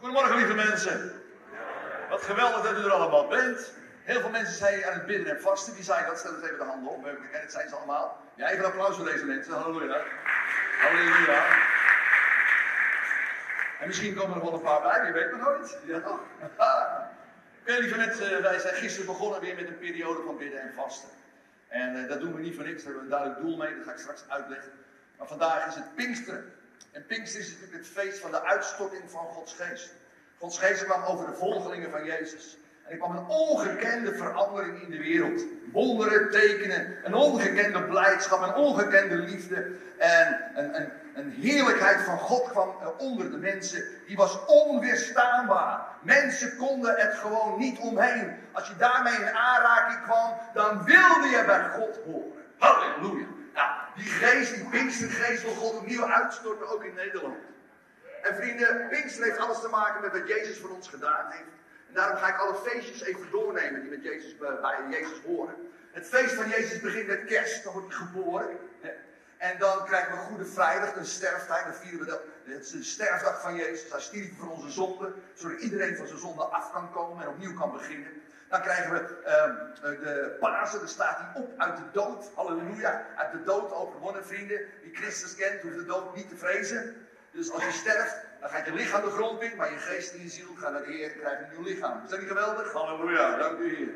Goedemorgen, lieve mensen. Wat geweldig dat u er allemaal bent. Heel veel mensen zijn aan het bidden en vasten. Wie zei dat? Stel eens even de handen op. En het zijn ze allemaal. Ja, even een applaus voor deze mensen. Halleluja. Halleluja. En misschien komen er wel een paar bij, wie weet maar nooit. Ja, toch? Lieve mensen, wij zijn gisteren begonnen weer met een periode van bidden en vasten. En uh, dat doen we niet voor niks, daar hebben we een duidelijk doel mee, dat ga ik straks uitleggen. Maar vandaag is het Pinksteren. En Pinksteren is natuurlijk het feest van de uitstorting van Gods geest. Gods geest kwam over de volgelingen van Jezus. En er kwam een ongekende verandering in de wereld. Wonderen, tekenen, een ongekende blijdschap, een ongekende liefde. En een, een, een heerlijkheid van God kwam onder de mensen. Die was onweerstaanbaar. Mensen konden het gewoon niet omheen. Als je daarmee in aanraking kwam, dan wilde je bij God horen. Halleluja. Nou, die geest, die Pinkstergeest wil God opnieuw uitstorten, ook in Nederland. En vrienden, Pinkster heeft alles te maken met wat Jezus voor ons gedaan heeft. En daarom ga ik alle feestjes even doornemen die met Jezus, eh, bij Jezus horen. Het feest van Jezus begint met kerst, dan wordt hij geboren. En dan krijgen we Goede Vrijdag, een sterftijd. Dan vieren we. Het is de sterfdag van Jezus. Hij stierf voor onze zonden, zodat iedereen van zijn zonde af kan komen en opnieuw kan beginnen. Dan krijgen we uh, de Pasen, daar staat hij op uit de dood. Halleluja, uit de dood overwonnen vrienden. Wie Christus kent, hoeft de dood niet te vrezen. Dus als je sterft, dan gaat je lichaam de grond in, maar je geest en je ziel gaan naar de Heer en krijgen een nieuw lichaam. Is dat niet geweldig? Halleluja, dank u Heer.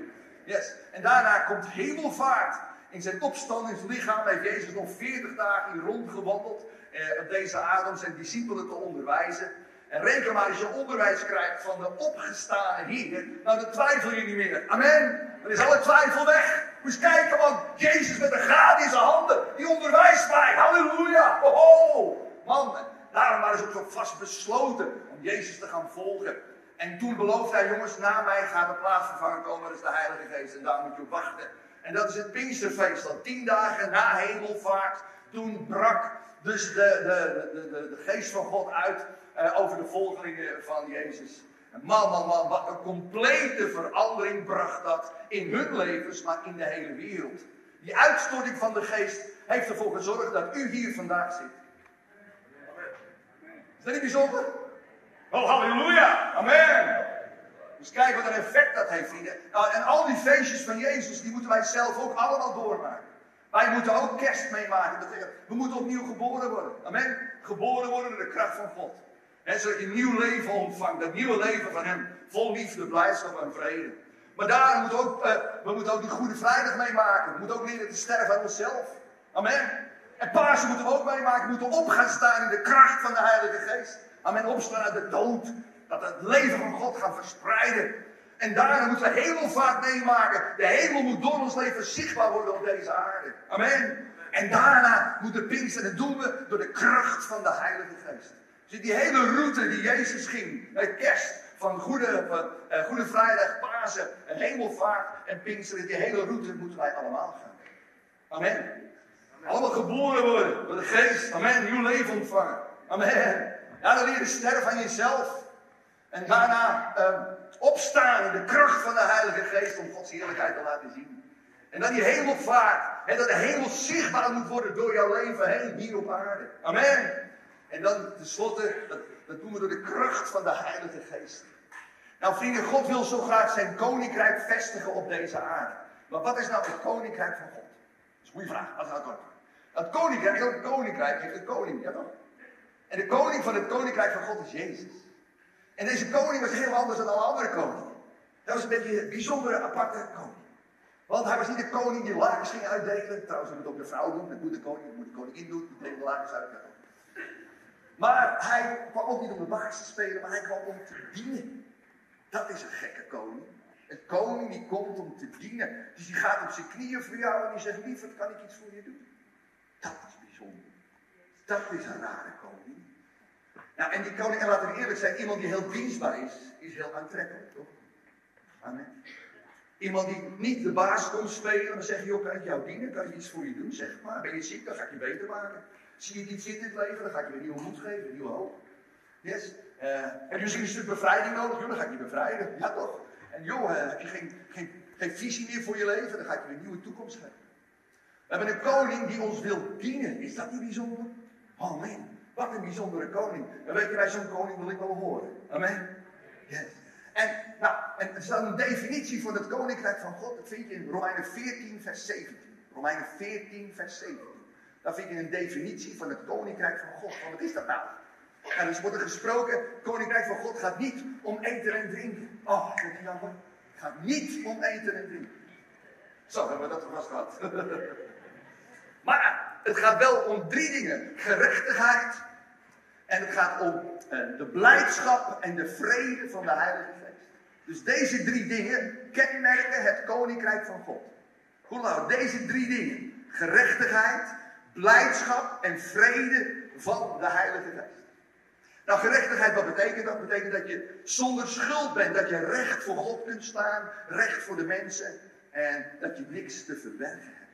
Yes. En daarna komt hemelvaart. In zijn opstandingslichaam heeft Jezus nog 40 dagen rondgewandeld eh, op deze aarde om zijn discipelen te onderwijzen. En reken maar als je onderwijs krijgt van de opgestane Heer, nou dan twijfel je niet meer. Amen. Dan is alle twijfel weg. Moet eens kijken, man. Jezus met een gaad in zijn handen, die onderwijst mij. Halleluja. Oh, man. Daarom waren ze ook zo vast besloten om Jezus te gaan volgen. En toen beloofde hij, jongens, na mij gaat de plaatsvervanger komen, dat is de Heilige Geest. En daar moet je op wachten. En dat is het Pinksterfeest. Al tien dagen na hemelvaart, toen brak dus de, de, de, de, de geest van God uit uh, over de volgelingen van Jezus. En man, man, man, wat een complete verandering bracht dat in hun levens, maar in de hele wereld. Die uitstorting van de geest heeft ervoor gezorgd dat u hier vandaag zit. Is dat niet bijzonder? Oh, halleluja! Amen! Dus kijk wat een effect dat heeft, vrienden. Nou, en al die feestjes van Jezus, die moeten wij zelf ook allemaal doormaken. Wij moeten ook kerst meemaken. We moeten opnieuw geboren worden. Amen. Geboren worden door de kracht van God. En je een nieuw leven ontvangt. Dat nieuwe leven van Hem. Vol liefde, blijdschap en vrede. Maar daar moeten we ook, uh, we moeten ook die Goede Vrijdag meemaken. We moeten ook leren te sterven aan onszelf. Amen. En Pasen moeten we ook meemaken. We moeten op gaan staan in de kracht van de Heilige Geest. Amen. Opstaan uit de dood. Dat het leven van God gaat verspreiden. En daarna moeten we hemelvaart meemaken. De hemel moet door ons leven zichtbaar worden op deze aarde. Amen. En daarna moet de en dat doen we door de kracht van de Heilige Geest. Dus die hele route die Jezus ging, met kerst, van Goede, van, uh, Goede Vrijdag, Pasen, en Hemelvaart en Pinkster, die hele route moeten wij allemaal gaan. Amen. Allemaal geboren worden door de Geest. Amen. Nieuw leven ontvangen. Amen. Ja, dan leer je sterven aan jezelf. En daarna uh, opstaan in de kracht van de Heilige Geest om Gods heerlijkheid te laten zien. En dan die hemelvaart. En dat de hemel zichtbaar moet worden door jouw leven heen hier op aarde. Amen. En dan tenslotte, dat, dat doen we door de kracht van de Heilige Geest. Nou vrienden, God wil zo graag zijn koninkrijk vestigen op deze aarde. Maar wat is nou het koninkrijk van God? Dat is een goede vraag. Wat is nou het Het koninkrijk, elk koninkrijk heeft een koning, ja toch? En de koning van het koninkrijk van God is Jezus. En deze koning was heel anders dan alle andere koningen. Dat was een beetje een bijzondere, aparte koning. Want hij was niet de koning die lakens ging uitdelen. Trouwens, dat moet ook de vrouw doen. Dat moet de koning, dat moet de koningin doen. Die deelt de lakens uit. Maar hij kwam ook niet om de baas te spelen, maar hij kwam om te dienen. Dat is een gekke koning. Een koning die komt om te dienen. Dus die gaat op zijn knieën voor jou en die zegt, lieverd, kan ik iets voor je doen? Dat is bijzonder. Dat is een rare koning. Nou, en die koning, en laten we eerlijk zijn, iemand die heel dienstbaar is, is heel aantrekkelijk, toch? Amen. Iemand die niet de baas komt spelen, maar zegt, joh, kan ik jou dienen? Kan ik iets voor je doen? Zeg maar, ben je ziek, dan ga ik je beter maken. Zie je iets in dit leven, dan ga ik je een nieuwe moed geven, een nieuwe hoop. Yes. Uh, heb je misschien een stuk bevrijding nodig? Dan ga ik je bevrijden. Ja, toch? En joh, uh, heb je geen, geen, geen visie meer voor je leven? Dan ga ik je een nieuwe toekomst geven. We hebben een koning die ons wil dienen. Is dat niet bijzonder? Oh. Wat een bijzondere koning. En weet je, bij zo'n koning wil ik wel horen. Amen. Yes. En, nou, en er dan een definitie van het koninkrijk van God. Dat vind je in Romeinen 14, vers 17. Romeinen 14, vers 17. Daar vind je een definitie van het koninkrijk van God. Van wat is dat nou? En dus wordt er gesproken, koninkrijk van God gaat niet om eten en drinken. Oh, wat jammer. Het gaat niet om eten en drinken. Zo hebben we dat vast gehad. maar het gaat wel om drie dingen. Gerechtigheid. En het gaat om eh, de blijdschap en de vrede van de Heilige Geest. Dus deze drie dingen kenmerken het koninkrijk van God. Goed nou, deze drie dingen. Gerechtigheid, blijdschap en vrede van de Heilige Geest. Nou, gerechtigheid, wat betekent dat? betekent dat je zonder schuld bent. Dat je recht voor God kunt staan, recht voor de mensen. En dat je niks te verbergen hebt.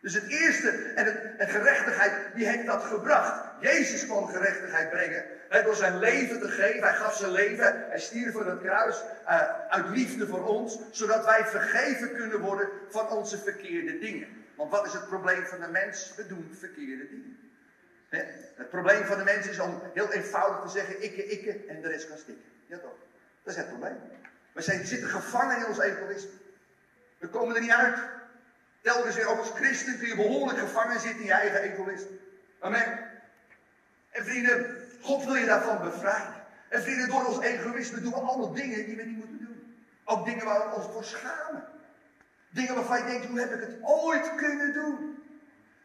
Dus het eerste, en, het, gerechtigheid, wie heeft dat gebracht? Jezus kwam gerechtigheid brengen. He, door zijn leven te geven. Hij gaf zijn leven. Hij stierf voor het kruis. Uh, uit liefde voor ons. Zodat wij vergeven kunnen worden van onze verkeerde dingen. Want wat is het probleem van de mens? We doen verkeerde dingen. Het probleem van de mens is om heel eenvoudig te zeggen: ikke, ikke en de rest kan stikken. Ja toch? Dat is het probleem. We zijn, zitten gevangen in ons egoïsme. We komen er niet uit. Telkens weer ook als christen kun je behoorlijk gevangen zitten in je eigen egoïsme. Amen. En vrienden, God wil je daarvan bevrijden. En vrienden, door ons egoïsme doen we allemaal dingen die we niet moeten doen. Ook dingen waar we ons voor schamen. Dingen waarvan je denkt, hoe heb ik het ooit kunnen doen?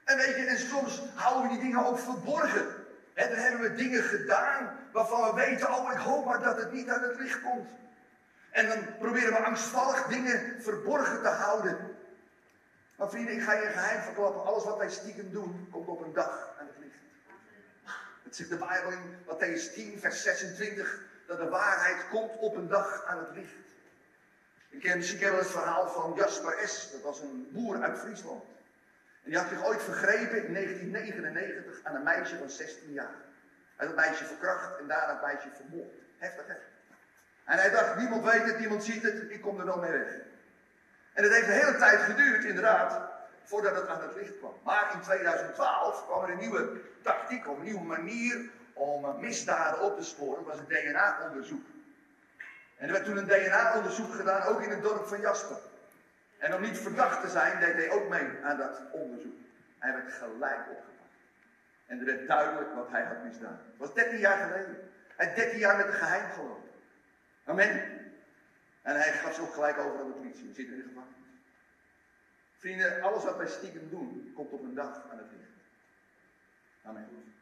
En weet je, en soms houden we die dingen ook verborgen. En dan hebben we dingen gedaan waarvan we weten, oh ik hoop maar dat het niet aan het licht komt. En dan proberen we angstvallig dingen verborgen te houden. Maar vrienden, ik ga je geheim verklappen. Alles wat wij stiekem doen, komt op een dag aan het licht. Het zegt de Bijbel in Matthäus 10, vers 26, dat de waarheid komt op een dag aan het licht. Ik ken wel het verhaal van Jasper S. Dat was een boer uit Friesland. En die had zich ooit vergrepen in 1999 aan een meisje van 16 jaar. Hij had het meisje verkracht en daarna het meisje vermoord. Heftig, hè? En hij dacht, niemand weet het, niemand ziet het, ik kom er wel mee weg. En het heeft een hele tijd geduurd, inderdaad, voordat het aan het licht kwam. Maar in 2012 kwam er een nieuwe tactiek, een nieuwe manier om misdaden op te sporen. Dat was een DNA-onderzoek. En er werd toen een DNA-onderzoek gedaan, ook in het dorp van Jasper. En om niet verdacht te zijn, deed hij ook mee aan dat onderzoek. Hij werd gelijk opgepakt. En er werd duidelijk wat hij had misdaan. Dat was 13 jaar geleden. Hij had 13 jaar met een geheim gelopen. Amen. En hij gaf ze ook gelijk over aan de politie. Hij zit in de gevangenis. Vrienden, alles wat wij stiekem doen, komt op een dag aan het licht. Amen.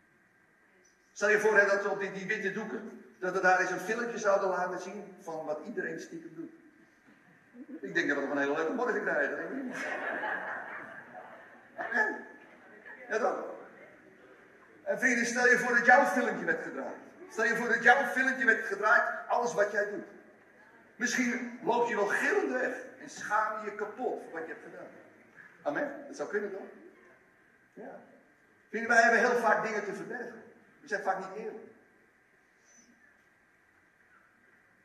Stel je voor hè, dat we op die witte doeken, dat we daar eens een filmpje zouden laten zien van wat iedereen stiekem doet. Ik denk dat we nog een hele leuke morgen krijgen. Ja, toch? En vrienden, stel je voor dat jouw filmpje werd gedraaid. Stel je voor dat jouw filmpje werd gedraaid, alles wat jij doet. Misschien loop je wel gillend weg en schaam je je kapot voor wat je hebt gedaan. Amen. Dat zou kunnen toch? Ja. Vrienden, wij hebben heel vaak dingen te verbergen. We zijn vaak niet eerlijk.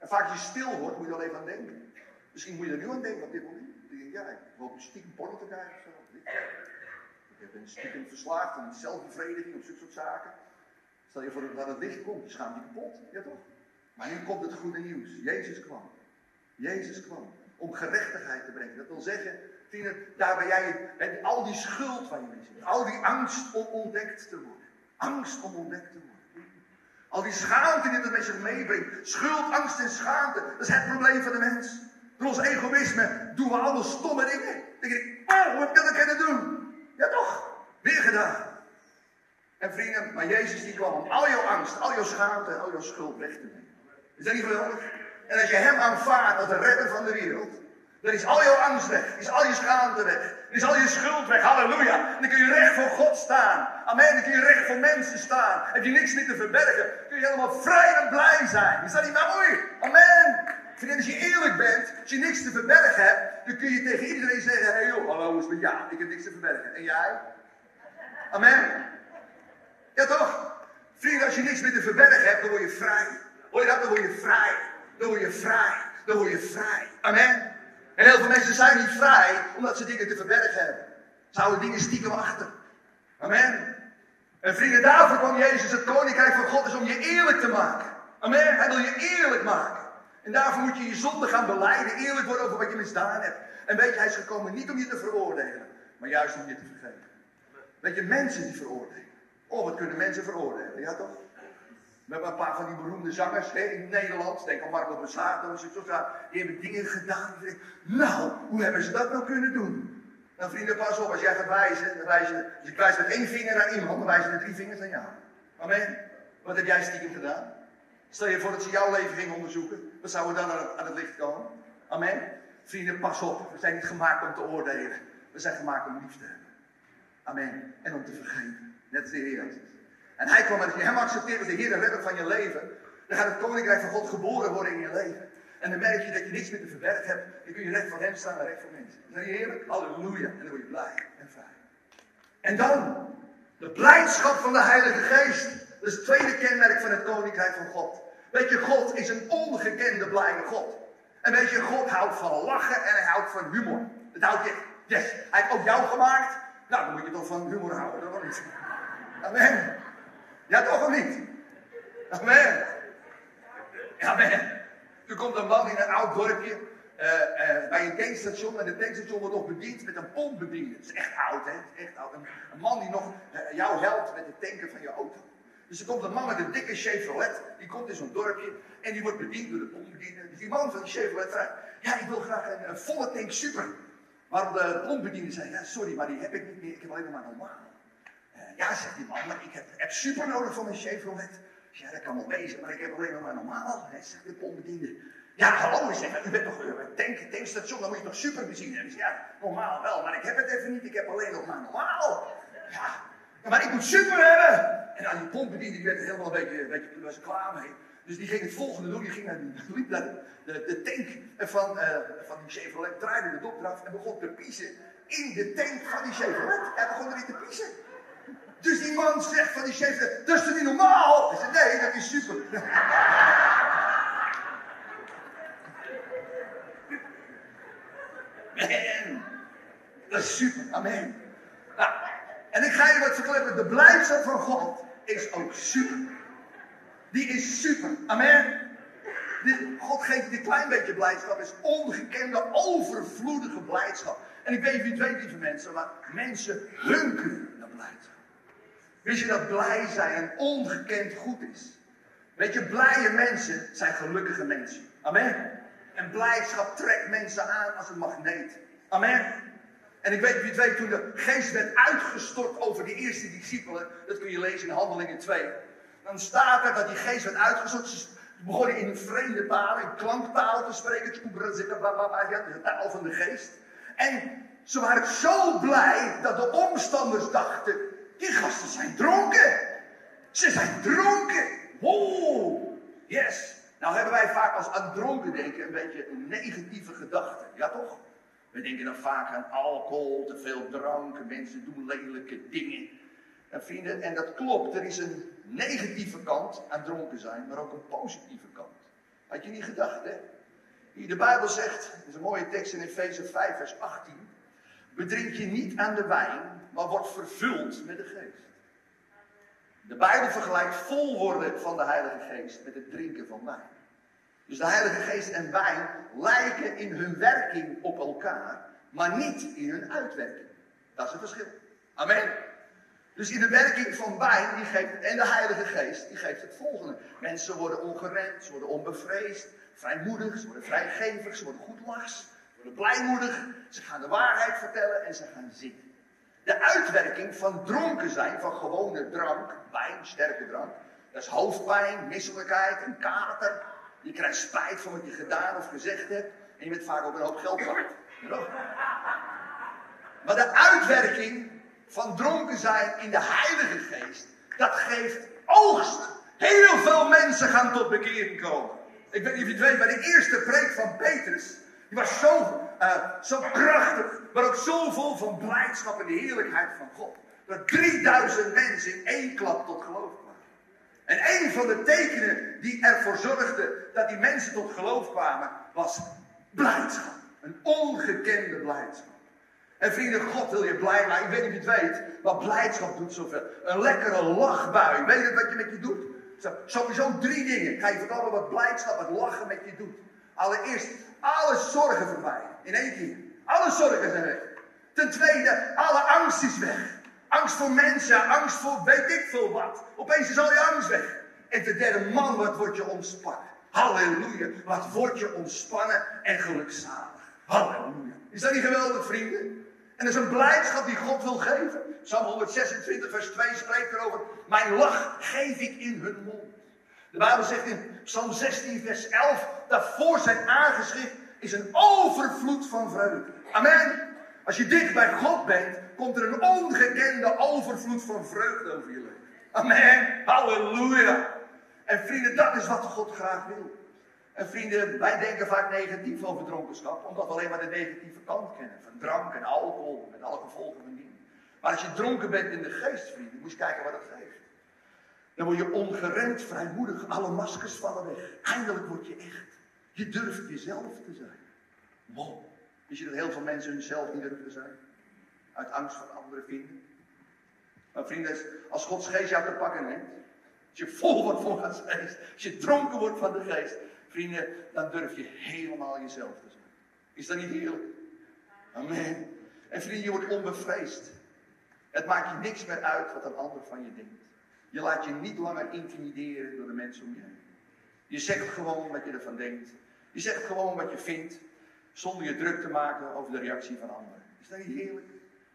En vaak als je stil wordt, moet je er even aan denken. Misschien moet je er nu aan denken op dit moment. Dan denk je, ja, ik hoop een stiekem porno te krijgen of zo. Ik ben stiekem verslaafd aan zelfbevrediging of zulke soort zaken. Stel je voor dat het licht komt, je schaamt je kapot. Ja toch? Maar nu komt het goede nieuws. Jezus kwam. Jezus kwam. Om gerechtigheid te brengen. Dat wil zeggen, Tine, daar ben jij, he, al die schuld waar je mee. Al die angst om ontdekt te worden. Angst om ontdekt te worden. Al die schaamte die het met zich meebrengt. Schuld, angst en schaamte. Dat is het probleem van de mens. Door ons egoïsme doen we alle stomme dingen. Dan denk ik, oh, wat kan ik kunnen doen? Ja toch? Weer gedaan. En vrienden, maar Jezus die kwam om al jouw angst, al jouw schaamte al jouw schuld weg te nemen. Is dat niet geweldig? En als je hem aanvaardt als de redder van de wereld, dan is al jouw angst weg, is al je schaamte weg, is al je schuld weg, halleluja. Dan kun je recht voor God staan. Amen, dan kun je recht voor mensen staan. Heb je niks meer te verbergen, kun je helemaal vrij en blij zijn. Is dat niet mooi? Amen. Vrienden, als je eerlijk bent, als je niks te verbergen hebt, dan kun je tegen iedereen zeggen: hey joh, hallo, is met jou, ik heb niks te verbergen. En jij? Amen. Ja toch? Vrienden, als je niks meer te verbergen hebt, dan word je vrij. Hoor je dat? Dan word je vrij. Dan word je vrij. Dan word je vrij. Amen. En heel veel mensen zijn niet vrij omdat ze dingen te verbergen hebben. Ze houden dingen stiekem achter. Amen. En vrienden, daarvoor kwam Jezus. Het koninkrijk van God is om je eerlijk te maken. Amen. Hij wil je eerlijk maken. En daarvoor moet je je zonde gaan beleiden. Eerlijk worden over wat je misdaan hebt. En weet je, hij is gekomen niet om je te veroordelen. Maar juist om je te vergeven. Weet je, mensen die veroordelen. Oh, wat kunnen mensen veroordelen? Ja toch? We hebben een paar van die beroemde zangers hè, in Nederland. Denk aan Marco Borsato, die hebben dingen gedaan. Nou, hoe hebben ze dat nou kunnen doen? Nou vrienden, pas op, als jij gaat wijzen, dan wijs je, als je wijst met één vinger naar iemand, dan wijs je met drie vingers naar jou. Amen. Wat heb jij stiekem gedaan? Stel je voor dat ze jouw leven gingen onderzoeken. Wat zou er dan aan het, licht komen? Amen. Vrienden, pas op. We zijn niet gemaakt om te oordelen. We zijn gemaakt om lief te hebben. Amen. En om te vergeven. Net als de Heer. En hij kwam, als je hem accepteert als de Heer en redder van je leven, dan gaat het koninkrijk van God geboren worden in je leven. En dan merk je dat je niks meer te verbergen hebt. Dan kun je recht voor hem staan en recht voor mensen. Is dat heerlijk? Halleluja. En dan word je blij en fijn. En dan, de blijdschap van de Heilige Geest. Dat is het tweede kenmerk van het koninkrijk van God. Weet je, God is een ongekende blijde God. En weet je, God houdt van lachen en hij houdt van humor. Dat houdt je. Yes. Hij heeft ook jou gemaakt. Nou, dan moet je toch van humor houden, dat wel niet. Amen. Ja, toch of niet? Amen. Amen. Er komt een man in een oud dorpje. Uh, uh, bij een tankstation. En de tankstation wordt nog bediend met een pompbediende. Dat is echt oud, hè? is echt oud. Een, man die nog uh, jou helpt met het tanken van je auto. Dus er komt een man met een dikke Chevrolet. Die komt in zo'n dorpje. En die wordt bediend door de pompbediende. Dus die man van die Chevrolet vraagt: Ja, ik wil graag een, volle tank super. Waarop de pompbediende zei: Ja, sorry, maar die heb ik niet meer. Ik heb alleen maar normaal. Ja, zegt die man, maar ik heb, super nodig voor mijn Chevrolet. Ja, dat kan wel wezen, maar ik heb alleen maar normaal. Hij zegt de pompbediende. Ja, hallo, zeg, u bent toch een tank, tankstation, dan moet je toch superbenzine hebben? Ja, normaal wel, maar ik heb het even niet, ik heb alleen nog maar normaal. Ja, maar ik moet super hebben. En dan die pompbediende, die werd helemaal een beetje, beetje klaar mee. Dus die ging het volgende doen, die ging naar, naar de, de, de tank van, uh, van die Chevrolet, draaide de dop eraf en begon te piezen in de tank van die Chevrolet. Hij begon erin te piezen. Dus die man zegt van die chef, dat is toch niet normaal? Zegt, nee, dat is super. Man, dat is super, amen. Nou, en ik ga je wat verkleppen, de blijdschap van God is ook super. Die is super, amen. God geeft dit klein beetje blijdschap, is ongekende, overvloedige blijdschap. En ik weet niet wie het weet, lieve mensen, maar mensen hunkeren naar blijdschap. Wist je dat blij zijn een ongekend goed is? Weet je, blije mensen zijn gelukkige mensen. Amen. En blijdschap trekt mensen aan als een magneet. Amen. En ik weet wie het weet, toen de geest werd uitgestort over de eerste discipelen, dat kun je lezen in Handelingen 2. Dan staat er dat die geest werd uitgestort. Ze begonnen in vreemde talen, in klanktalen te spreken. De taal van de geest. En ze waren zo blij dat de omstanders dachten, die gasten zijn dronken. Ze zijn dronken. Wow. Yes. Nou hebben wij vaak als aan dronken denken een beetje negatieve gedachte. Ja toch? We denken dan vaak aan alcohol, te veel drank, mensen doen lelijke dingen. En vrienden, en dat klopt, er is een negatieve kant aan dronken zijn, maar ook een positieve kant. Had je niet gedacht, hè? De Bijbel zegt, is een mooie tekst in Efeze 5, vers 18. Bedrink je niet aan de wijn, maar wordt vervuld met de geest. De Bijbel vergelijkt vol worden van de Heilige Geest met het drinken van wijn. Dus de Heilige Geest en wijn lijken in hun werking op elkaar, maar niet in hun uitwerking. Dat is het verschil. Amen. Dus in de werking van wijn die geeft, en de Heilige Geest, die geeft het volgende. Mensen worden ongeremd, ze worden onbevreesd, vrijmoedig, ze worden vrijgevig, ze worden goedlachs, ze worden blijmoedig, ze gaan de waarheid vertellen en ze gaan zingen. De uitwerking van dronken zijn, van gewone drank, wijn, sterke drank, dat is hoofdpijn, misselijkheid, een kater. Je krijgt spijt van wat je gedaan of gezegd hebt. En je bent vaak ook een hoop geld kwijt. Maar de uitwerking van dronken zijn in de Heilige Geest, dat geeft oogst. Heel veel mensen gaan tot bekering komen. Ik weet niet of maar de eerste preek van Petrus, die was zo, uh, zo krachtig, maar ook zo vol van blijdschap en de heerlijkheid van God. Dat 3000 mensen in één klap tot geloof kwamen. En een van de tekenen die ervoor zorgde dat die mensen tot geloof kwamen, was blijdschap. Een ongekende blijdschap. En vrienden, God wil je blij maken. Ik weet niet of je het weet, maar blijdschap doet zoveel. Een lekkere lachbui. Weet je wat je met je doet? Sowieso drie dingen. Ga je vertellen wat blijdschap, wat lachen met je doet. Allereerst, alle zorgen voorbij. In één keer. Alle zorgen zijn weg. Ten tweede, alle angst is weg. Angst voor mensen, angst voor weet ik veel wat. Opeens is al je angst weg. En ten derde, man, wat word je ontspannen. Halleluja. Wat word je ontspannen en gelukzalig. Halleluja. Is dat niet geweldig, vrienden? En dat is een blijdschap die God wil geven. Psalm 126, vers 2 spreekt erover. Mijn lach geef ik in hun mond. De Bijbel zegt in Psalm 16, vers 11, dat voor zijn aangeschrift is een overvloed van vreugde. Amen. Als je dicht bij God bent, komt er een ongekende overvloed van vreugde over je leven. Amen. Halleluja. En vrienden, dat is wat God graag wil. En vrienden, wij denken vaak negatief over dronkenschap, omdat we alleen maar de negatieve kant kennen. Van drank en alcohol, met alle gevolgen van die. Maar als je dronken bent in de geest, vrienden, moet je kijken wat het geeft. Dan word je ongeremd, vrijmoedig, alle maskers vallen weg. Eindelijk word je echt. Je durft jezelf te zijn. Wow. Wist je dat heel veel mensen hunzelf niet durven te zijn? Uit angst voor andere vinden. Maar vrienden, als Gods geest jou te pakken neemt, als je vol wordt van Gods geest, als je dronken wordt van de geest, vrienden, dan durf je helemaal jezelf te zijn. Is dat niet heerlijk? Amen. En vrienden, je wordt onbevreesd. Het maakt je niks meer uit wat een ander van je denkt. Je laat je niet langer intimideren door de mensen om je heen. Je zegt gewoon wat je ervan denkt. Je zegt gewoon wat je vindt, zonder je druk te maken over de reactie van anderen. Is dat niet heerlijk?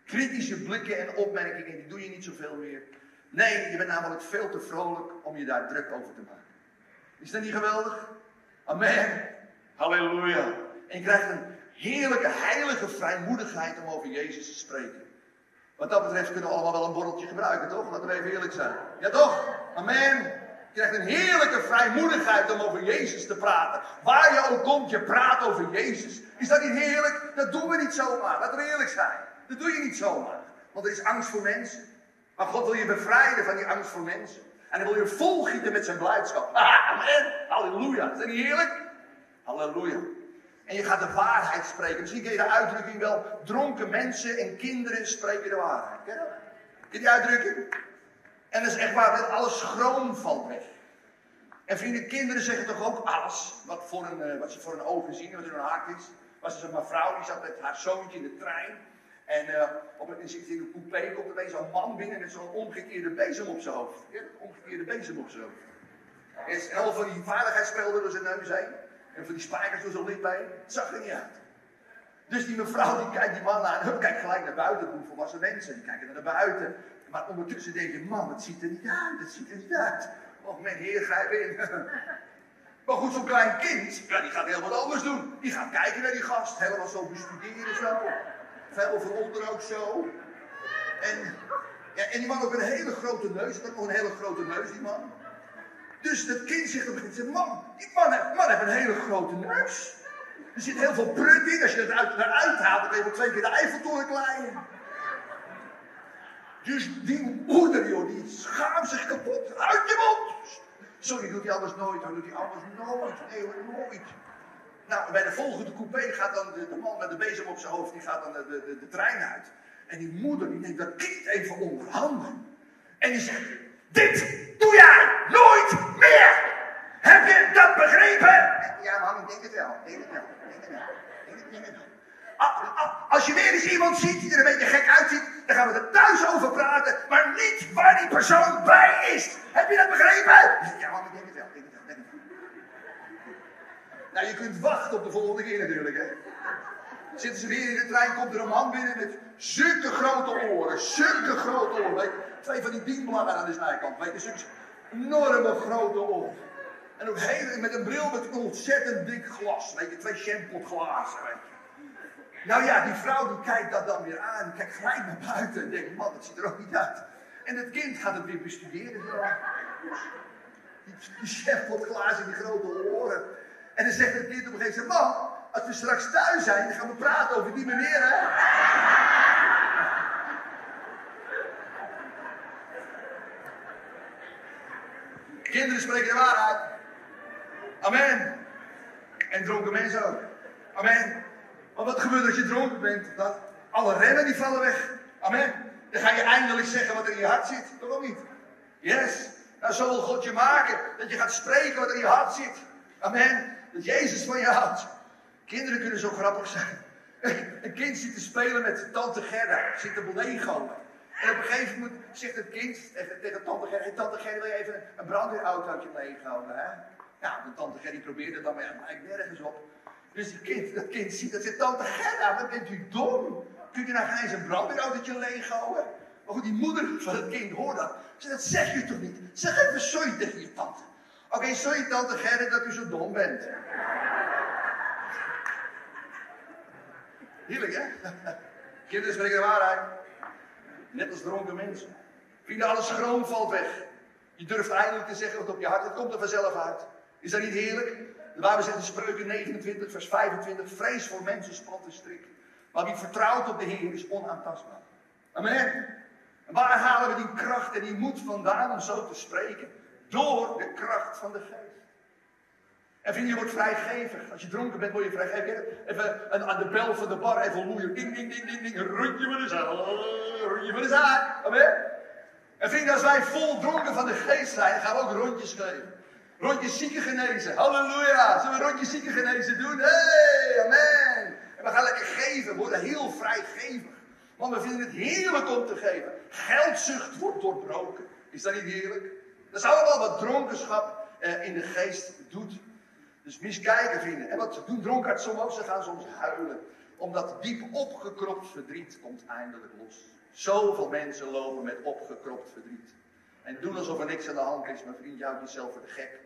Kritische blikken en opmerkingen, die doe je niet zoveel meer. Nee, je bent namelijk veel te vrolijk om je daar druk over te maken. Is dat niet geweldig? Amen. Halleluja. En je krijgt een heerlijke, heilige vrijmoedigheid om over Jezus te spreken. Wat dat betreft kunnen we allemaal wel een borreltje gebruiken, toch? Laten we even eerlijk zijn. Ja, toch? Amen. Je krijgt een heerlijke vrijmoedigheid om over Jezus te praten. Waar je ook komt, je praat over Jezus. Is dat niet heerlijk? Dat doen we niet zomaar. Laten we eerlijk zijn. Dat doe je niet zomaar. Want er is angst voor mensen. Maar God wil je bevrijden van die angst voor mensen. En hij wil je volgieten met zijn blijdschap. Amen. Halleluja. Is dat niet heerlijk? Halleluja. En je gaat de waarheid spreken. Misschien ken je de uitdrukking wel. Dronken mensen en kinderen spreken de waarheid. Ken je dat? Ken je die uitdrukking? En dat is echt waar. Dat alles schroom valt weg. En vrienden, kinderen zeggen toch ook alles. Wat, voor een, eh, wat ze voor een ogen zien, wat in hun hart is. Was er een mevrouw die zat met haar zoontje in de trein. En uh, op een, zit in een coupé, komt er zo'n man binnen met zo'n omgekeerde bezem op zijn hoofd. Ja, omgekeerde bezem op zijn hoofd. En al van die vaardigheidsspelden door zijn neus heen. En van die spijkers zijn lip heen. Het zag er niet uit. Dus die mevrouw die kijkt die man aan. Hup, kijkt gelijk naar buiten. Doen volwassen mensen. Die kijken naar buiten. Maar ondertussen denk je, man, het ziet er niet uit. Het ziet er niet uit. Och, mijn heer, grijp in. Maar goed, zo'n klein kind, ja, die gaat heel wat anders doen. Die gaat kijken naar die gast. Helemaal zo bestuderen zo. Veel van onder ook zo. En, ja, en die man ook een hele grote neus. Dat nog een hele grote neus, die man. Dus dat kind zegt op een gegeven moment, man, die man, heeft een hele grote neus. Er zit heel veel prut in. Als je het uit, eruit haalt, dan kun je wel twee keer de Eiffeltoren kleien. Dus die moeder, joh, die schaamt zich kapot. Uit je mond! Sorry, doet hij anders nooit. Hij doet hij anders nooit. Nee, nooit. Nou, bij de volgende coupé gaat dan de, man met de bezem op zijn hoofd, die gaat dan de, de, de, trein uit. En die moeder, die neemt dat kind even onder handen. En die zegt, dit doe jij nooit dat begrepen? Ja, man, ik denk het wel. Denk het wel. Denk het wel. Denk het wel. Als je weer eens iemand ziet die er een beetje gek uitziet, dan gaan we er thuis over praten, maar niet waar die persoon bij is. Heb je dat begrepen? Ja, man, ik denk het wel. Denk het wel. Nou, je kunt wachten op de volgende keer natuurlijk, hè. Zitten ze weer in de trein, komt er een man binnen met zulke grote oren, zulke grote oren. Weet, twee van die dienbladen aan de zijkant, weet je, zulke enorme grote oren. En ook heel, met een bril met een ontzettend dik glas, weet je, twee shampoo glazen, weet je. Nou ja, die vrouw die kijkt dat dan weer aan. Die kijkt gelijk naar buiten en denkt, man, dat ziet er ook niet uit. En het kind gaat het weer bestuderen. Die, die in die grote oren. En dan zegt het kind op een gegeven moment, man, als we straks thuis zijn, dan gaan we praten over die meneer, hè. Kinderen spreken de waarheid. Amen. En dronken mensen ook. Amen. Maar wat gebeurt als je dronken bent? Dan Alle remmen die vallen weg. Amen. Dan ga je eindelijk zeggen wat er in je hart zit. Toch niet? Yes. Nou, zo wil God je maken. Dat je gaat spreken wat er in je hart zit. Amen. Dat Jezus van je houdt. Kinderen kunnen zo grappig zijn. Een kind zit te spelen met tante Gerda. Zit te Lego. En op een gegeven moment zegt het kind tegen, tante Gerda... Tante Gerda, wil je even een brandweerautootje meegehouden, hè? Ja, de tante Gerda probeerde dan, maar ja, nergens op. Dus kind, dat kind ziet dat zegt, tante Gerda, wat bent u dom? Kunt u nou geen eens een brandweerautootje leeghouden? Maar goed, die moeder van het kind hoort dat. Ze dat zeg je toch niet? Zeg even sorry tegen je tante. Oké, sorry tante Gerda dat u zo dom bent. Heerlijk, hè? Kinderen spreken de waarheid. Net als dronken mensen. Vrienden, alle schroom valt weg. Je durft eindelijk te zeggen wat op je hart. Het komt er vanzelf uit. Is dat niet heerlijk? De Bijbel zegt in Spreuken 29, vers 25. Vrees voor mensen spot en strik. Maar wie vertrouwt op de Heer is onaantastbaar. Amen. En waar halen we die kracht en die moed vandaan om zo te spreken? Door de kracht van de geest. En vrienden, je wordt vrijgevig. Als je dronken bent, word je vrijgevig. Even aan de bel van de bar, even loeien. Ding, ding, ding, ding, ding. Rondje met de zaak. Rondje met de zaak. Amen. En vrienden, als wij vol dronken van de geest zijn, gaan we ook rondjes geven. Rondjes zieken genezen. Halleluja. Zullen we rondjes zieken genezen doen? Hey, amen. En we gaan lekker geven. We worden heel vrijgevig. Want we vinden het heerlijk om te geven. Geldzucht wordt doorbroken. Is dat niet heerlijk? Dat is allemaal wat dronkenschap eh, in de geest doet. Dus mis kijken, vrienden. En wat doen dronkaards soms ook? Ze gaan soms huilen. Omdat diep opgekropt verdriet komt eindelijk los. Zoveel mensen lopen met opgekropt verdriet. En doen alsof er niks aan de hand is. Maar vriend, houdt jezelf voor de gek.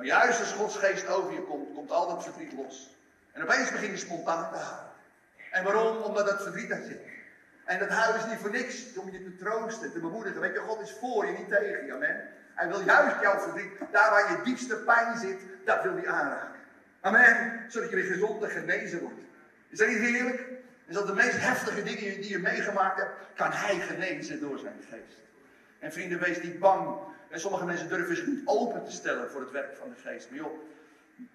Maar juist als Gods geest over je komt, komt al dat verdriet los. En opeens begin je spontaan te huilen. En waarom? Omdat dat verdriet dat zit. En dat huilen is niet voor niks, om je te troosten, te bemoedigen. Weet je, God is voor je, niet tegen je. Amen. Hij wil juist jouw verdriet, daar waar je diepste pijn zit, dat wil hij aanraken. Amen. Zodat je weer gezond en genezen wordt. Is dat niet heerlijk? Is dat de meest heftige dingen die je meegemaakt hebt, kan hij genezen door zijn geest. En vrienden, wees niet bang. En sommige mensen durven zich niet open te stellen voor het werk van de geest. Maar joh,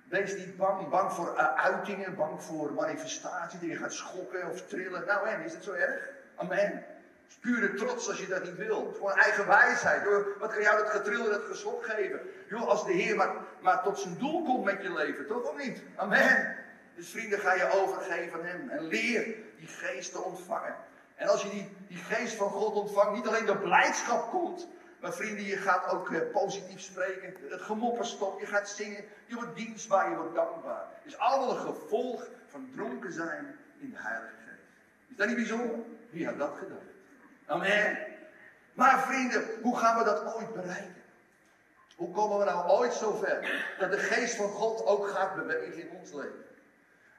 wees niet bang. Bang voor uh, uitingen, bang voor manifestatie, die je gaat schokken of trillen. Nou en, is het zo erg? Amen. is pure trots als je dat niet wil. Het gewoon eigen wijsheid. Wat kan jou dat getril en dat geschok geven? Joh, als de Heer maar, maar tot zijn doel komt met je leven, toch of niet? Amen. Dus vrienden, ga je overgeven aan Hem. En leer die geest te ontvangen. En als je die, die geest van God ontvangt, niet alleen de blijdschap komt. Maar vrienden, je gaat ook uh, positief spreken. Het gemopper stopt, je gaat zingen. Je wordt dienstbaar, je wordt dankbaar. Is allemaal een gevolg van dronken zijn in de Heilige Geest. Is dat niet bijzonder? Wie had dat gedacht? Amen. Maar vrienden, hoe gaan we dat ooit bereiken? Hoe komen we nou ooit zover dat de geest van God ook gaat bewegen in ons leven?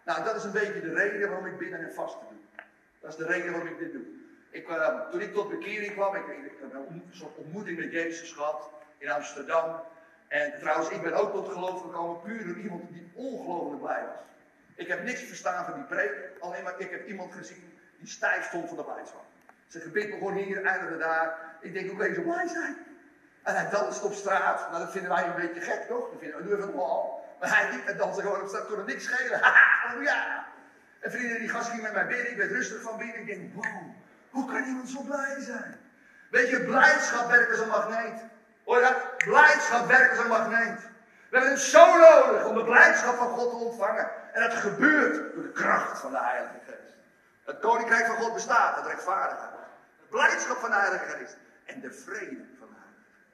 Nou, dat is een beetje de reden waarom ik binnen en vasten doe. Dat is de reden waarom ik dit doe. Ik, toen ik tot bekering kwam, ik, ik, heb een soort ontmoeting met Jezus gehad in Amsterdam. En trouwens, ik ben ook tot geloof gekomen puur door iemand die ongelooflijk blij was. Ik heb niks verstaan van die preek, alleen maar ik heb iemand gezien die stijf stond van de blijdschap. Zijn gebed begon hier, eindigde daar. Ik denk, hoe kan je blij zijn? En hij danst op straat. Nou, dat vinden wij een beetje gek, toch? Dat vinden we nu even al. Maar hij niet, danste gewoon op straat, kon er niks schelen. ja. En vrienden, die gast ging met mij binnen. Ik werd rustig van binnen. Ik denk, wow, hoe kan iemand zo blij zijn? Weet je, blijdschap werkt als een magneet. Hoor dat? Blijdschap werkt als een magneet. We hebben het zo nodig om de blijdschap van God te ontvangen. En dat gebeurt door de kracht van de Heilige Geest. Het koninkrijk van God bestaat, het rechtvaardigheid. De blijdschap van de Heilige Geest. En de vrede van de Heilige Geest.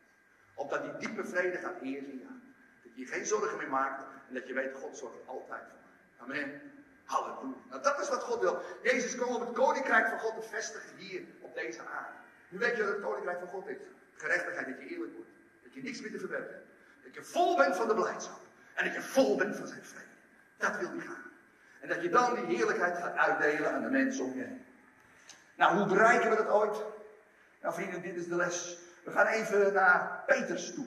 Opdat die diepe vrede gaat heersen in. Dat je geen zorgen meer maakt en dat je weet, God zorgt altijd voor mij. Amen. Halleluja. Nou, dat is wat God wil. Jezus kwam om het koninkrijk van God te vestigen hier op deze aarde. Nu weet je wat het koninkrijk van God is. Gerechtigheid, dat je eerlijk wordt. Dat je niks meer te verwerpen hebt. Dat je vol bent van de blijdschap. En dat je vol bent van zijn vrede. Dat wil hij gaan. En dat je dan die heerlijkheid gaat uitdelen aan de mensen om je heen. Nou, hoe bereiken we dat ooit? Nou vrienden, dit is de les. We gaan even naar Peters toe.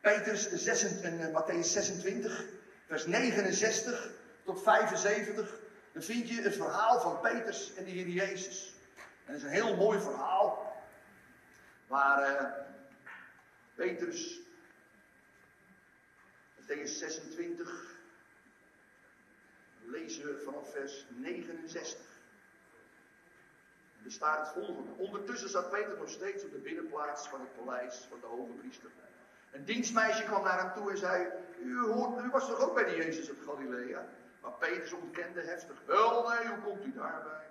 Peters, 26, in uh, Matthäus 26, vers 69 tot 75. Dan vind je het verhaal van Peters en de Heer Jezus. En dat is een heel mooi verhaal. Waar uh, Petrus, Matthäus 26, lezen we vanaf vers 69. Er staat het volgende. Ondertussen zat Peter nog steeds op de binnenplaats van het paleis van de hoge priester. Een dienstmeisje kwam naar hem toe en zei: U, hoort, u was toch ook bij de Jezus uit Galilea? Maar Petrus ontkende heftig: Wel, nee, hoe komt u daarbij?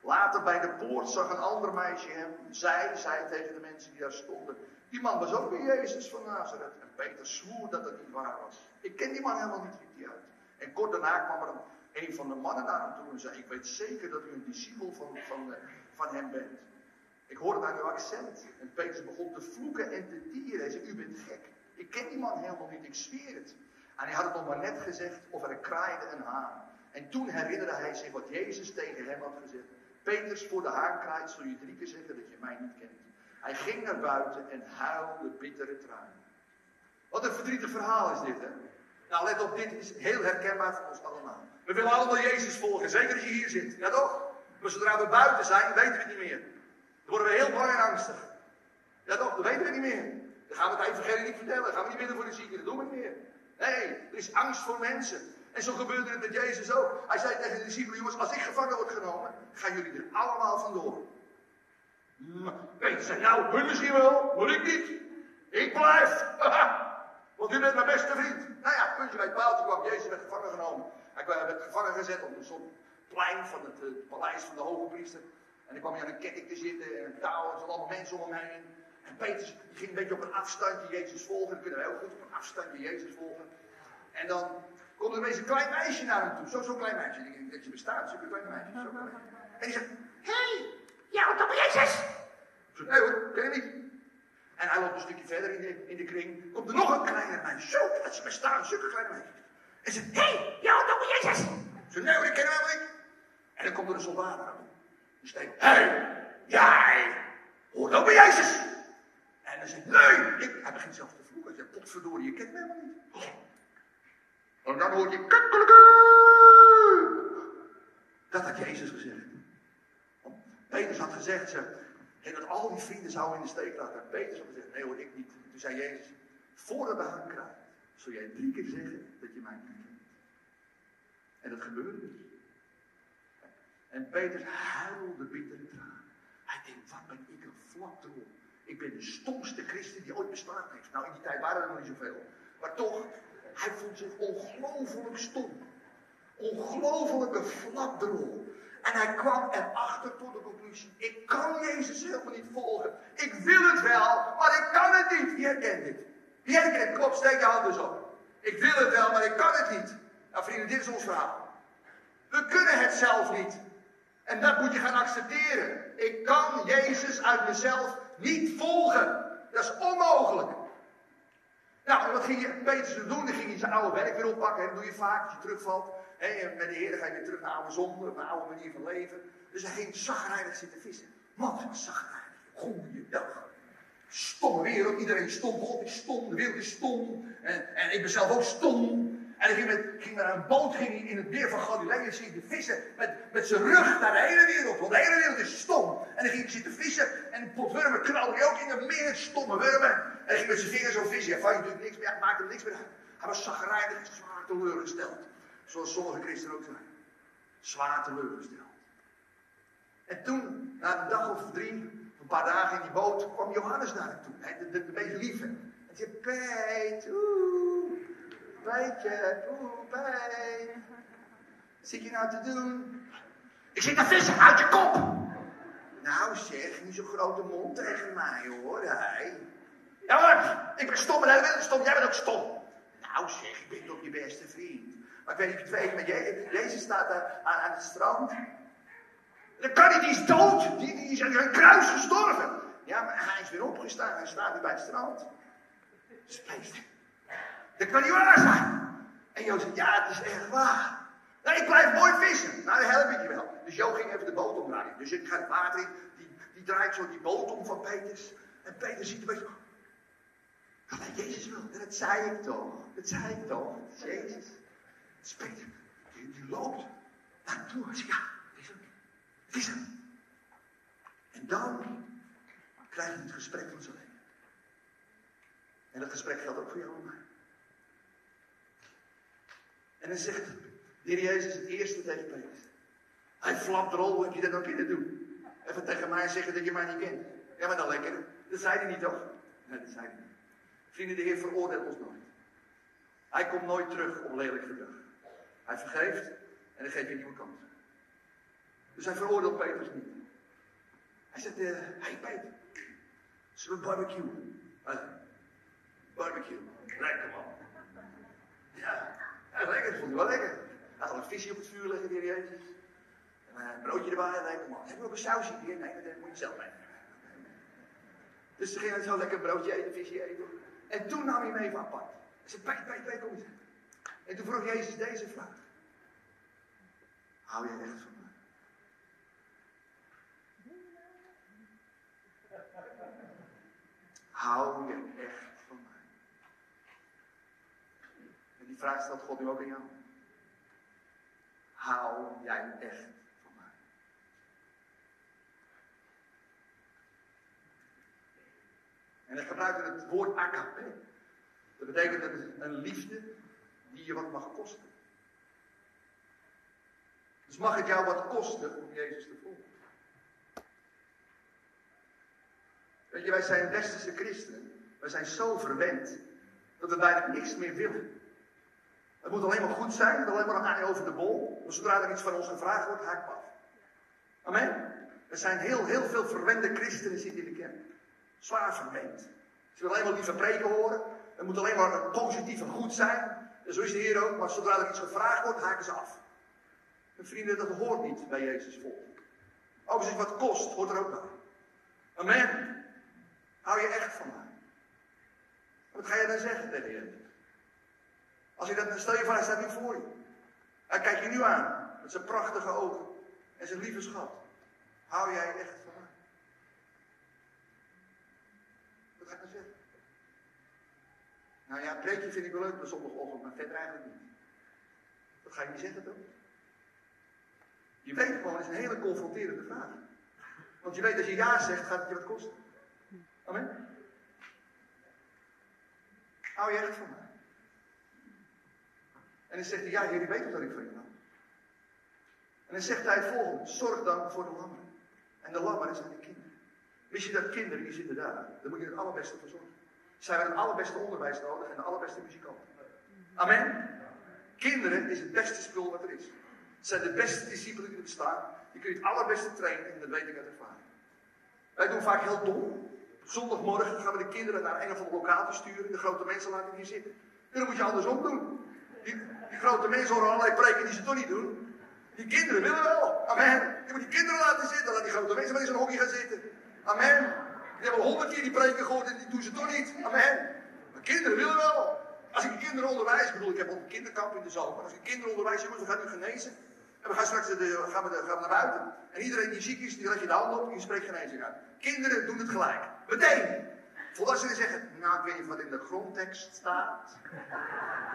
Later bij de poort zag een ander meisje hem. Zij zei tegen de mensen die daar stonden: Die man was ook bij Jezus van Nazareth. En Peter zwoer dat het niet waar was. Ik ken die man helemaal niet, riep hij uit. En kort daarna kwam er een, van de mannen naar hem toe en zei: Ik weet zeker dat u een discipel van, van, eh, van hem bent. Ik hoorde aan uw accent. En Petrus begon te vloeken en te tieren. Hij zei, u bent gek. Ik ken die man helemaal niet, ik zweer het. En hij had het nog maar net gezegd of er kraaide een haan. En toen herinnerde hij zich wat Jezus tegen hem had gezegd. Petrus, voor de haan kraait zul je drie keer zeggen dat je mij niet kent. Hij ging naar buiten en huilde bittere tranen. Wat een verdrietig verhaal is dit, hè? Nou, let op, dit is heel herkenbaar voor ons allemaal. We willen allemaal Jezus volgen, zeker als je hier zit. Ja toch? Maar zodra we buiten zijn, weten we het niet meer. Dan worden we heel bang en angstig. Ja toch, dat weten we niet meer. Dan gaan we het evangelie niet vertellen. Dan gaan we niet bidden voor de zieken. Dat doen we niet meer. Nee, er is angst voor mensen. En zo gebeurde het met Jezus ook. Hij zei tegen de discipelen, jongens, als ik gevangen word genomen, gaan jullie er allemaal vandoor. Peter zei, nou, hun misschien wel, maar ik niet. Ik blijf. Want u bent mijn beste vriend. Nou ja, puntje bij het paaltje kwam Jezus werd gevangen genomen. Hij werd gevangen gezet op een soort plein van het, eh, paleis van de hoge priester. En dan kwam hij aan een ketting te zitten en een touw en er allemaal mensen om hem heen. En Petrus ging een beetje op een afstandje Jezus volgen. Dat kunnen we heel goed op een afstandje Jezus volgen. En dan komt er ineens een klein meisje naar hem toe. Zo'n zo klein meisje. Ik denk dat je bestaat, zo'n klein meisje. Zo klein. En die zegt, hé, hey, jou toch Jezus? Ik zeg, nee hoor, ken je niet. En hij loopt een stukje verder in de, in de kring. Komt er nog een kleiner meisje. Zo, dat ze bestaan, zulke kleine meisjes. En zegt, hé, hey, jou toch Jezus? Ik nee hoor, ik ken helemaal niet. En dan komt er een soldaat aan. Dus denkt, hé, hey, jij hoort ook bij Jezus. En dan zegt nee, ik, hij begint zelf te vloeken. Hij zegt, potverdorie, je kent me helemaal niet. En dan hoort je, dat had Jezus gezegd. Want Petrus had gezegd, ze, dat al die vrienden zouden in de steek laten. En Petrus had gezegd, nee hoor, ik niet. Toen zei Jezus, voordat we gaan krijgen, zul jij drie keer zeggen dat je mij niet kent. En dat gebeurde dus. En Petrus huilde bittere tranen. Hij denkt, wat ben ik een flapdrol. Ik ben de stomste christen die ooit bestaan heeft. Nou, in die tijd waren er nog niet zoveel. Maar toch, hij vond zich ongelooflijk stom. Ongelofelijke flapdrol. En hij kwam erachter tot de conclusie: ik kan Jezus helemaal niet volgen. Ik wil het wel, maar ik kan het niet. Wie herkent dit? Wie herkent? Klopt, steek je hand dus op. Ik wil het wel, maar ik kan het niet. Nou vrienden, dit is ons verhaal. We kunnen het zelf niet. En dat moet je gaan accepteren. Ik kan Jezus uit mezelf niet volgen. Dat is onmogelijk. Nou, wat ging je Petrus doen? Dan ging hij zijn oude werk weer oppakken. En dat doe je vaak als je terugvalt. En met de Heer ga je weer terug naar oude zonde, naar oude manier van leven. Dus hij ging zagrijnig zitten vissen. Man, dat was zagrijnig. Goeiedag. Stomme wereld, iedereen stom. God is stom, de wereld is stom. En, en ik ben zelf ook stom. En hij ging, met, ging naar een boot ging hij in het meer van Galilea zitten vissen met, met zijn rug naar de hele wereld. Want de hele wereld is stom. En dan ging hij zitten vissen en potwurmen knalden ook in de meer stomme wurmen. En hij ging met zijn vingers zo vissen. Van je natuurlijk niks meer, maakte niks meer uit. Hij was zagrijnig, zwaar teleurgesteld. Zoals sommige christenen ook zijn. Zwaar teleurgesteld. En toen, na een dag of drie, een paar dagen in die boot, kwam Johannes naar hem toe. De, de, de meest lieve. En zei, oeh. Peet. Wat zit je nou te doen? Ik zit te vissen, uit je kop! Nou zeg, niet zo'n grote mond tegen mij hoor, hij. Ja maar, ik ben stom en hij stom, jij bent ook stom. Nou zeg, ik ben toch je beste vriend. Maar ik weet niet of je het weet, maar Jezus staat daar aan, aan het strand. Dan kan die is dood. Die, die is aan een kruis gestorven. Ja, maar hij is weer opgestaan. Hij staat weer bij het strand. Spreekt. Dat kan niet waar zijn. En Jo zegt, ja, het is echt waar. Nou, ik blijf mooi vissen. Nou, dat help ik je wel. Dus Jo ging even de boot omdraaien. Dus ik ga het water in. Die, die draait zo die boot om van Peters. En Peter ziet een beetje... Dat Jezus wil. En dat zei ik toch. Dat zei ik toch. Is Jezus. Het is Peter. Die, die loopt naar toe. Hij zegt, ja, is hem. Het is hem. En dan krijg je het gesprek van zijn leven. En dat gesprek geldt ook voor jou en mij. En dan zegt de Heer Jezus het eerste tegen Petrus. Hij flapt rol, heb je dat ook kunnen doen? even tegen mij zeggen dat je mij niet kent. Ja, maar dan lekker. Dat zei hij niet toch? Nee, dat zei hij niet. Vrienden, de Heer veroordeelt ons nooit. Hij komt nooit terug op lelijk gedrag. Hij vergeeft en dan geeft je een nieuwe kans. Dus hij veroordeelt Petrus niet. Hij zegt, hé uh, hey Peter, zullen barbecue? Uh, barbecue. Lekker man. Ja, lekker, dat vond hij wel lekker. Hij had een visje op het vuur leggen, de heer Jezus. En uh, een broodje erbij, lekker man. Heb je ook een sausje hier? Nee, dat moet je zelf mee. Dus ze gingen zo lekker een broodje eten, visje eten. En toen nam hij hem even apart. Peter, kom eens. En toen vroeg Jezus deze vraag. Hou jij echt van mij? Hou je echt van mij? En die vraag stelt God nu ook aan jou. Hou jij echt van mij? En hij gebruikte het woord agape. Dat betekent een liefde die je wat mag kosten. Dus mag het jou wat kosten om Jezus te volgen? Weet je, wij zijn westerse christenen. Wij zijn zo verwend dat we bijna niks meer willen. Het moet alleen maar goed zijn, het alleen maar je over de bol. Maar zodra er iets van ons gevraagd wordt, haak af. Amen. Er zijn heel, heel veel verwende christenen zitten in de kerk. Zwaar verwend. Ze willen alleen maar liever preken horen. Het moet alleen maar positief en goed zijn. En zo is de Heer ook. Maar zodra er iets gevraagd wordt, haken ze af. En vrienden, dat hoort niet bij Jezus volk. Ook als het wat kost, hoort er ook bij. Amen. Hou je echt van mij? Wat ga je dan zeggen tegen Jezus? Als je dat, stel je voor, hij staat nu voor je. Hij kijkt je nu aan, met zijn prachtige ogen en zijn lieve schat. Hou jij echt van mij? Wat ga ik dan zeggen? Nou ja, preekje vind ik wel leuk op zondagochtend, maar verder eigenlijk niet. Wat ga je niet zeggen dan? Je weet gewoon, het is een hele confronterende vraag. Want je weet, als je ja zegt, gaat het je wat kosten. Amen. Hou je echt van mij? En dan zegt hij, ja, jullie weten dat ik van je. En dan zegt hij het volgende, zorg dan voor de lammeren. En de lammeren zijn de kinderen. Je dat kinderen, die zitten daar, daar moet je het allerbeste voor zorgen. Zij hebben het allerbeste onderwijs nodig en de allerbeste muzikanten. Amen. Kinderen is het beste spul wat er is. Het zijn de beste discipelen die er bestaan. Die kun je het allerbeste trainen en dat weet ik uit ervaring. Wij doen vaak heel dom. Zondagmorgen gaan we de kinderen naar een of andere locatie sturen. De grote mensen laten hier zitten. En dan moet je andersom doen. Grote mensen horen allerlei preken die ze toch niet doen. Die kinderen willen wel. Amen. Je moet die kinderen laten zitten. Laat die grote mensen maar in zo'n hokje gaan zitten. Amen. Die hebben honderd keer die preken gehoord en die doen ze toch niet. Amen. Maar kinderen willen wel. Als ik kinderen onderwijs, bedoel, ik heb ook een kinderkamp in de zomer. Als ik kinderen onderwijs, jongens, we gaan nu genezen. En we gaan straks de, gaan we, gaan we naar buiten. En iedereen die ziek is, die leg je de hand op en je spreekt genezing uit. Kinderen doen het gelijk. Meteen. Volwassenen zeggen, nou ik weet niet wat in de grondtekst staat.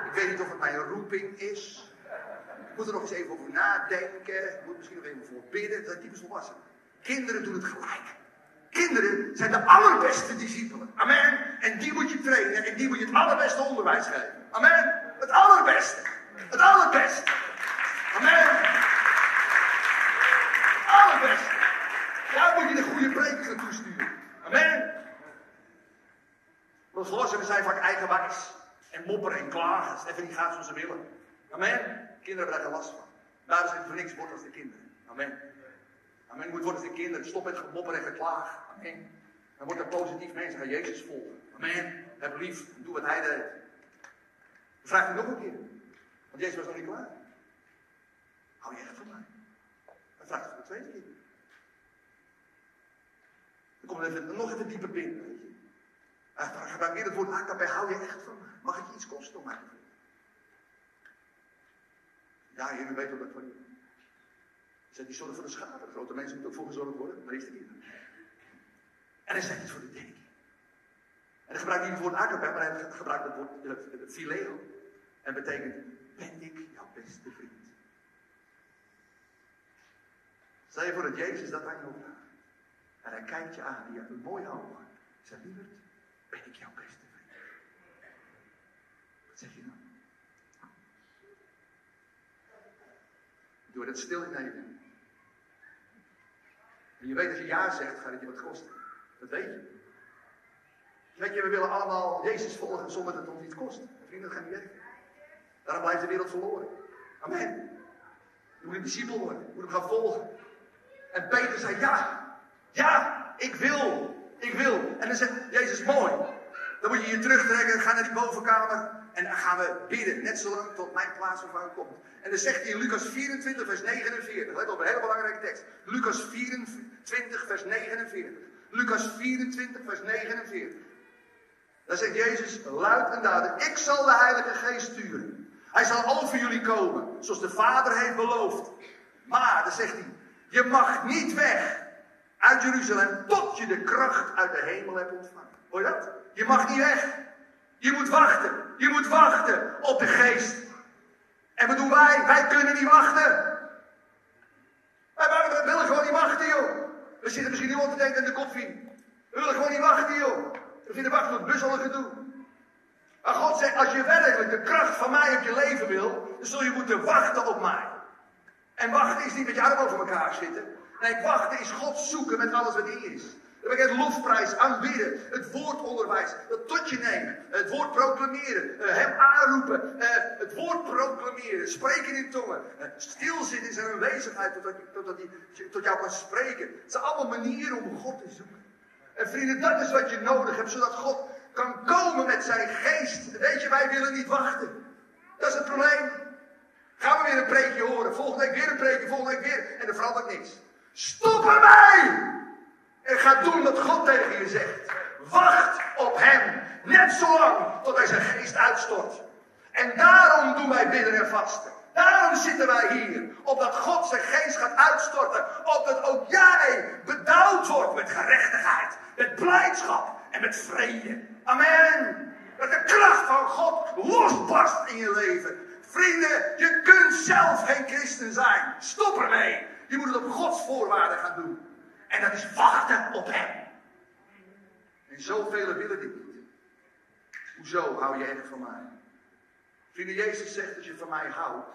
Ik weet niet of het mijn roeping is. Ik moet er nog eens even over nadenken. Ik moet misschien nog even voor bidden. Dat typisch volwassenen. Kinderen doen het gelijk. Kinderen zijn de allerbeste discipelen. Amen. En die moet je trainen en die moet je het allerbeste onderwijs geven. Amen. Het allerbeste. Het allerbeste. Amen. Allerbeste. Daar moet je de goede prekers naartoe sturen. Amen. Volwassenen zijn vaak eigenwijs. En mopperen en klagen. Het even niet gaat zoals ze willen. Amen. Kinderen hebben daar last van. Daar is het voor niks wordt als de kinderen. Amen. Amen. Moet worden als de kinderen. Stop met gemopper en geklaag. Amen. Dan wordt er positief mensen. Ga Jezus volgen. Amen. Heb lief. Doe wat hij deed. Dan vraagt hij nog een keer. Want Jezus was nog niet klaar. Hou je echt van mij? Dan vraagt hij voor de tweede keer. Dan komt het even, nog even dieper binnen. Weet je. Hij gebruikt weer het woord AKP. Hou je echt van? Mag het je iets kosten om mij te? Ja, jullie weten wat ik van je. Zet die zorg voor de schade. Grote mensen moeten ook voor gezorgd worden. Maar is het niet. En hij zegt iets voor de denk. En hij gebruikt niet het woord agape, maar hij gebruikt het woord uh, phileo. En betekent, ben ik jouw beste vriend? Stel je voor dat Jezus dat aan jou vraagt. En hij kijkt je aan, die hebt een mooi oog. Zegt, lieverd, ben ik jouw beste vriend? Wat zeg je dan? Doe dat stil in leven. En je weet als je ja zegt, gaat het je wat kosten. Dat weet je. Weet je, we willen allemaal Jezus volgen zonder dat het ons iets kost. Vrienden, dat gaat niet werken. Daarom blijft de wereld verloren. Amen. Je moet een discipel worden. Je moet hem gaan volgen. En Peter zei, ja, ja, ik wil. Ik wil. En dan zegt Jezus, mooi. Dan moet je je terugtrekken, ga naar die bovenkamer. En dan gaan we bidden, net zo lang tot mijn plaats komt. En dan zegt hij in Lucas 24, vers 49. Let op, een hele belangrijke tekst. Lucas 24, vers 49. Lucas 24, vers 49. Dan zegt Jezus luid en duidelijk: Ik zal de Heilige Geest sturen. Hij zal over jullie komen, zoals de Vader heeft beloofd. Maar, dan zegt hij: Je mag niet weg uit Jeruzalem tot je de kracht uit de hemel hebt ontvangen. Hoor je dat? Je mag niet weg. Je moet wachten. Je moet wachten op de geest. En wat doen wij? Wij kunnen niet wachten. Wij, willen gewoon niet wachten, joh. We zitten misschien niet te denken aan de koffie. We willen gewoon niet wachten, joh. We vinden wachten op bus al een gedoe. Maar God zegt, als je werkelijk de kracht van mij op je leven wil, dan zul je moeten wachten op mij. En wachten is niet met je arm over elkaar zitten. Nee, wachten is God zoeken met alles wat in is. Dan ben ik het lofprijs, aanbidden, het woordonderwijs, het tot je nemen, het woord proclameren, uh, hem aanroepen, uh, het woord proclameren, spreken in tongen, uh, stilzitten in zijn aanwezigheid totdat, totdat hij tot jou kan spreken. Het zijn allemaal manieren om God te zoeken. En vrienden, dat is wat je nodig hebt, zodat God kan komen met zijn geest. Weet je, wij willen niet wachten. Dat is het probleem. Gaan we weer een preekje horen, volgende week weer een preekje, volgende week weer, en er verandert niks. Stop ermee! En ga doen wat God tegen je zegt. Wacht op Hem. Net zo lang tot Hij zijn geest uitstort. En daarom doen wij bidden en vasten. Daarom zitten wij hier. Opdat God zijn geest gaat uitstorten. Opdat ook jij bedouwd wordt met gerechtigheid. Met blijdschap en met vrede. Amen. Dat de kracht van God losbarst in je leven. Vrienden, je kunt zelf geen christen zijn. Stop ermee. Je moet het op Gods voorwaarden gaan doen. En dat is wachten op Hem. En zoveel willen dit niet. Hoezo hou je echt van mij? Vrienden, Jezus zegt, als je van mij houdt,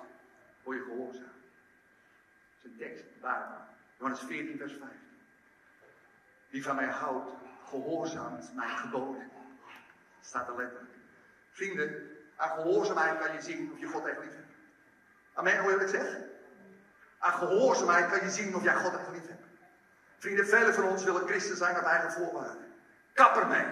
word je gehoorzaam. Dat is een tekst, waar? Johannes 14, vers 15. Wie van mij houdt, gehoorzaamt mijn geboden. Dat staat er letterlijk. Vrienden, aan gehoorzaamheid kan je zien of je God echt lief hebt. Amen, hoor je wat ik zeg? Aan gehoorzaamheid kan je zien of jij God echt lief hebt. Vrienden, velen van ons willen christen zijn op eigen voorwaarden. Kap ermee.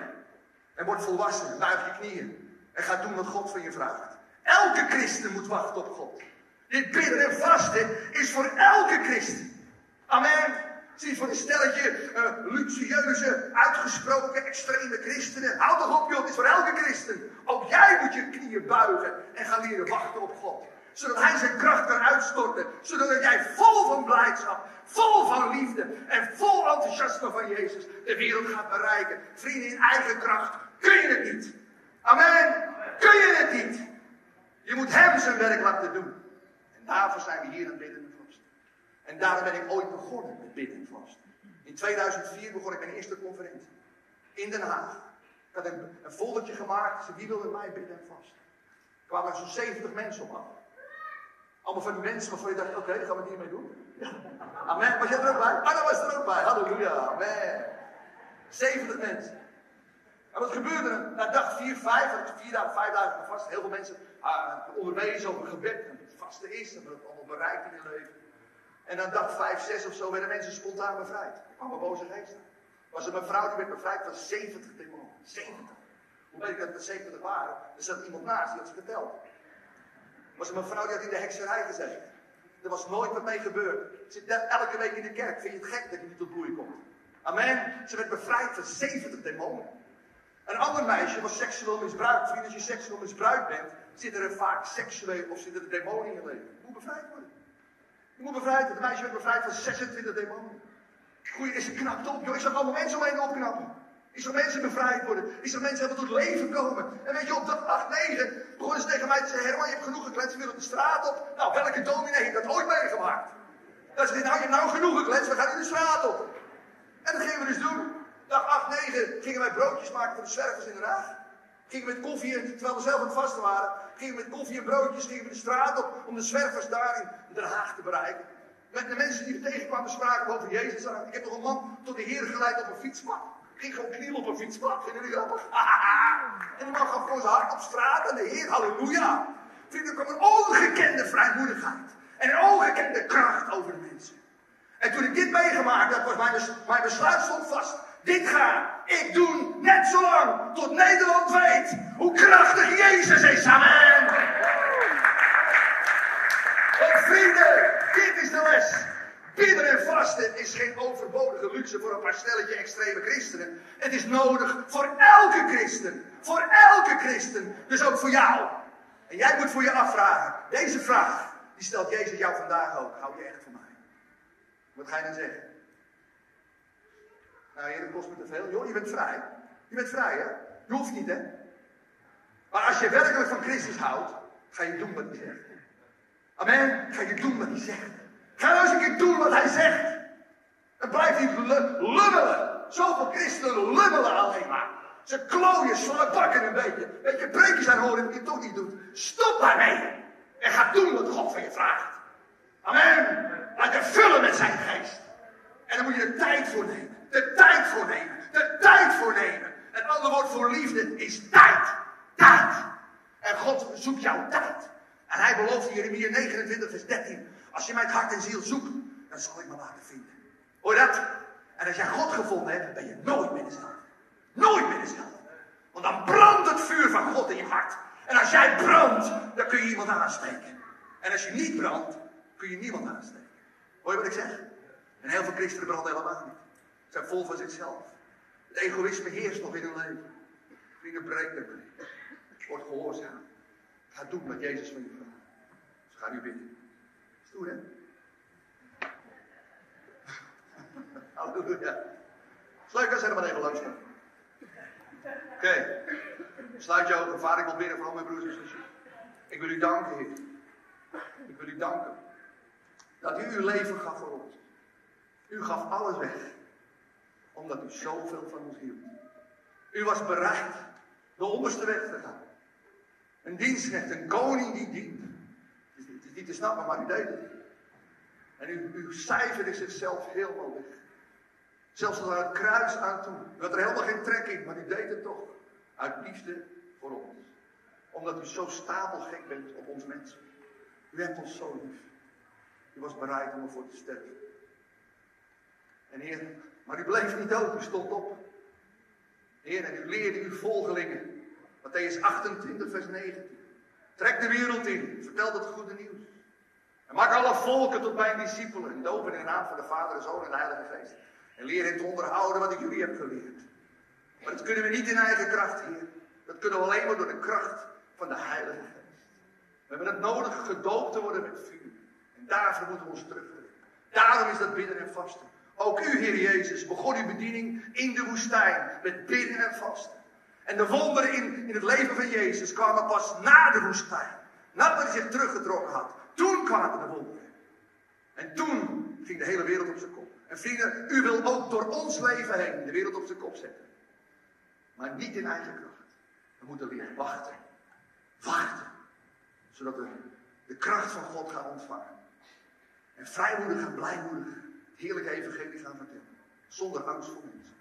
En word volwassen. Buig je knieën. En ga doen wat God van je vraagt. Elke christen moet wachten op God. Dit bidden en vasten is voor elke christen. Amen. Zie voor een stelletje uh, luxueuze, uitgesproken, extreme christenen. Houd toch op joh, het is voor elke christen. Ook jij moet je knieën buigen en gaan leren wachten op God zodat hij zijn kracht kan uitstorten. Zodat jij vol van blijdschap, vol van liefde en vol enthousiasme van Jezus de wereld gaat bereiken. Vrienden, in eigen kracht kun je het niet. Amen. Kun je het niet. Je moet hem zijn werk laten doen. En daarvoor zijn we hier aan bidden en daarom ben ik ooit begonnen met bidden en. In 2004 begon ik mijn eerste conferentie. In Den Haag. Ik had een, een gemaakt. Wie wil met mij bidden en vasten? Er kwamen zo'n 70 mensen op. Allemaal van die mensen waarvan je dacht, oké, okay, gaan we hiermee doen. Ja. Amen. Was jij er ook bij? Ah, was er ook bij. Halleluja. Amen. 70 mensen. En wat gebeurde er? Na dag 4, 5, vier dagen, vijf dagen vast. Heel veel mensen uh, onderwezen over gebed. En het vaste is, en wat het allemaal bereikt in hun leven. En dan dag 5, 6 of zo werden mensen spontaan bevrijd. Er kwamen boze geesten. Was er een vrouw die werd bevrijd van 70 demonen. 70. Hoe weet ik dat het 70 waren? Er zat iemand naast, die had ze geteld was een mevrouw die had in de hekserij gezeten. Er was nooit wat mee gebeurd. Zit elke week in de kerk. Vind je het gek dat je niet tot bloei komt? Amen. Ze werd bevrijd van 70 demonen. Een ander meisje was seksueel misbruikt. Vriend, als je seksueel misbruikt bent, zitten er vaak seksueel of zitten er demonen in je leven. Moet bevrijd worden. Moet bevrijd. Het meisje werd bevrijd van 26 demonen. Goeie, is ze knapt op, joh. Ik zag allemaal mensen omheen opknappen. Is er mensen bevrijd worden? Is er mensen hebben tot leven komen? En weet je, op dag 8, 9 begonnen ze tegen mij te zeggen: Herman, je hebt genoeg gekletst, je wil de straat op. Nou, welke dominee heeft dat ooit meegemaakt? Dan zei nou, je hebt nou genoeg gekletst, we gaan in de straat op. En dat gingen we dus doen. Dag 8, 9 gingen wij broodjes maken voor de zwervers in Den Haag. Gingen met koffie, terwijl we zelf aan het vasten waren, gingen we met koffie en broodjes gingen we de straat op om de zwervers daar in Den Haag te bereiken. Met de mensen die we tegenkwamen spraken over Jezus. Ik heb nog een man tot de Heer geleid op een fietspad. Ging gewoon knielen op een fietspad. Vinden jullie grappig? en die man gaf gewoon zijn hart op straat. En de Heer, halleluja. Er kwam een ongekende vrijmoedigheid. En een ongekende kracht over de mensen. En toen ik dit meegemaakt had, was mijn, mijn besluit stond vast. Dit ga ik doen net zo lang tot Nederland weet hoe krachtig Jezus is. Amen. En vrienden, dit is de les. Bidden en vasten is geen overbodige luxe voor een paar stelletje extreme christenen. Het is nodig voor elke christen. Voor elke christen. Dus ook voor jou. En jij moet voor je afvragen. Deze vraag, die stelt Jezus jou vandaag ook. Hou je echt van mij? Wat ga je dan zeggen? Nou, heer, dat kost me te veel. Joh, je bent vrij. Je bent vrij, hè? Je hoeft niet, hè? Maar als je werkelijk van Christus houdt, ga je doen wat hij zegt. Amen. Ga je doen wat hij zegt. Ga nou eens een keer doen wat hij zegt. En blijf niet lummelen. Zoveel christenen lummelen alleen maar. Ze klooien, pakken een beetje. Weet je, preekjes aan horen die je toch niet doet. Stop daarmee. En ga doen wat God van je vraagt. Amen. Laat je vullen met zijn geest. En dan moet je er tijd voor nemen. De tijd voor nemen. De tijd voor nemen. Het andere woord voor liefde is tijd. Tijd. En God zoekt jouw tijd. En hij belooft in Jeremia 29 vers 13. Als je mijn hart en ziel zoekt, dan zal ik me laten vinden. Hoor dat? En als jij God gevonden hebt, ben je nooit meer dezelfde. Nooit meer dezelfde. Want dan brandt het vuur van God in je hart. En als jij brandt, dan kun je iemand aansteken. En als je niet brandt, kun je niemand aansteken. Hoor je wat ik zeg? En heel veel christenen branden helemaal niet. Ze zijn vol van zichzelf. Het egoïsme heerst nog in hun leven. Vrienden, breek ermee. Word gehoorzaam. Ga doen wat Jezus van je vraagt. Dus ga nu bidden. Stoer, hè? Halleluja. Sluit als helemaal even langs. Oké. Sluit je ogen. Vader, ik wil voor al mijn broers en zussen. Ik wil u danken, Heer. Ik wil u danken. Dat u uw leven gaf voor ons. U gaf alles weg. Omdat u zoveel van ons hield. U was bereid de onderste weg te gaan. Een dienstknecht, een koning die dient. Het is niet te snappen, maar u deed het. En u, u cijferde zichzelf helemaal weg. Zelfs tot aan het kruis aan toe. U had er helemaal geen trek in, maar u deed het toch. Uit liefde voor ons. Omdat u zo stapelgek bent op ons mensen. U hebt ons zo lief. U was bereid om ervoor te sterven. En Heer, maar u bleef niet dood, u stond op. Heer, en u leerde uw volgelingen. Matthäus 28, vers 19. Trek de wereld in, vertel het goede nieuws. En maak alle volken tot mijn discipelen. En dopen in de naam van de Vader, de Zoon en de Heilige Geest. En leer hen te onderhouden wat ik jullie heb geleerd. Maar dat kunnen we niet in eigen kracht, Heer. Dat kunnen we alleen maar door de kracht van de Heilige Geest. We hebben het nodig gedoopt te worden met vuur. En daarvoor moeten we ons terugtrekken. Daarom is dat bidden en vasten. Ook u, Heer Jezus, begon uw bediening in de woestijn met bidden en vasten. En de wonderen in, in het leven van Jezus kwamen pas na de woestijn. Nadat hij zich teruggetrokken had. Toen kwamen de wonderen. En toen ging de hele wereld op zijn kop. En vrienden, u wil ook door ons leven heen de wereld op zijn kop zetten. Maar niet in eigen kracht. We moeten weer wachten. Wachten. Zodat we de kracht van God gaan ontvangen. En vrijmoedig en blijmoedig het heerlijke evangelie gaan vertellen. Zonder angst voor mensen.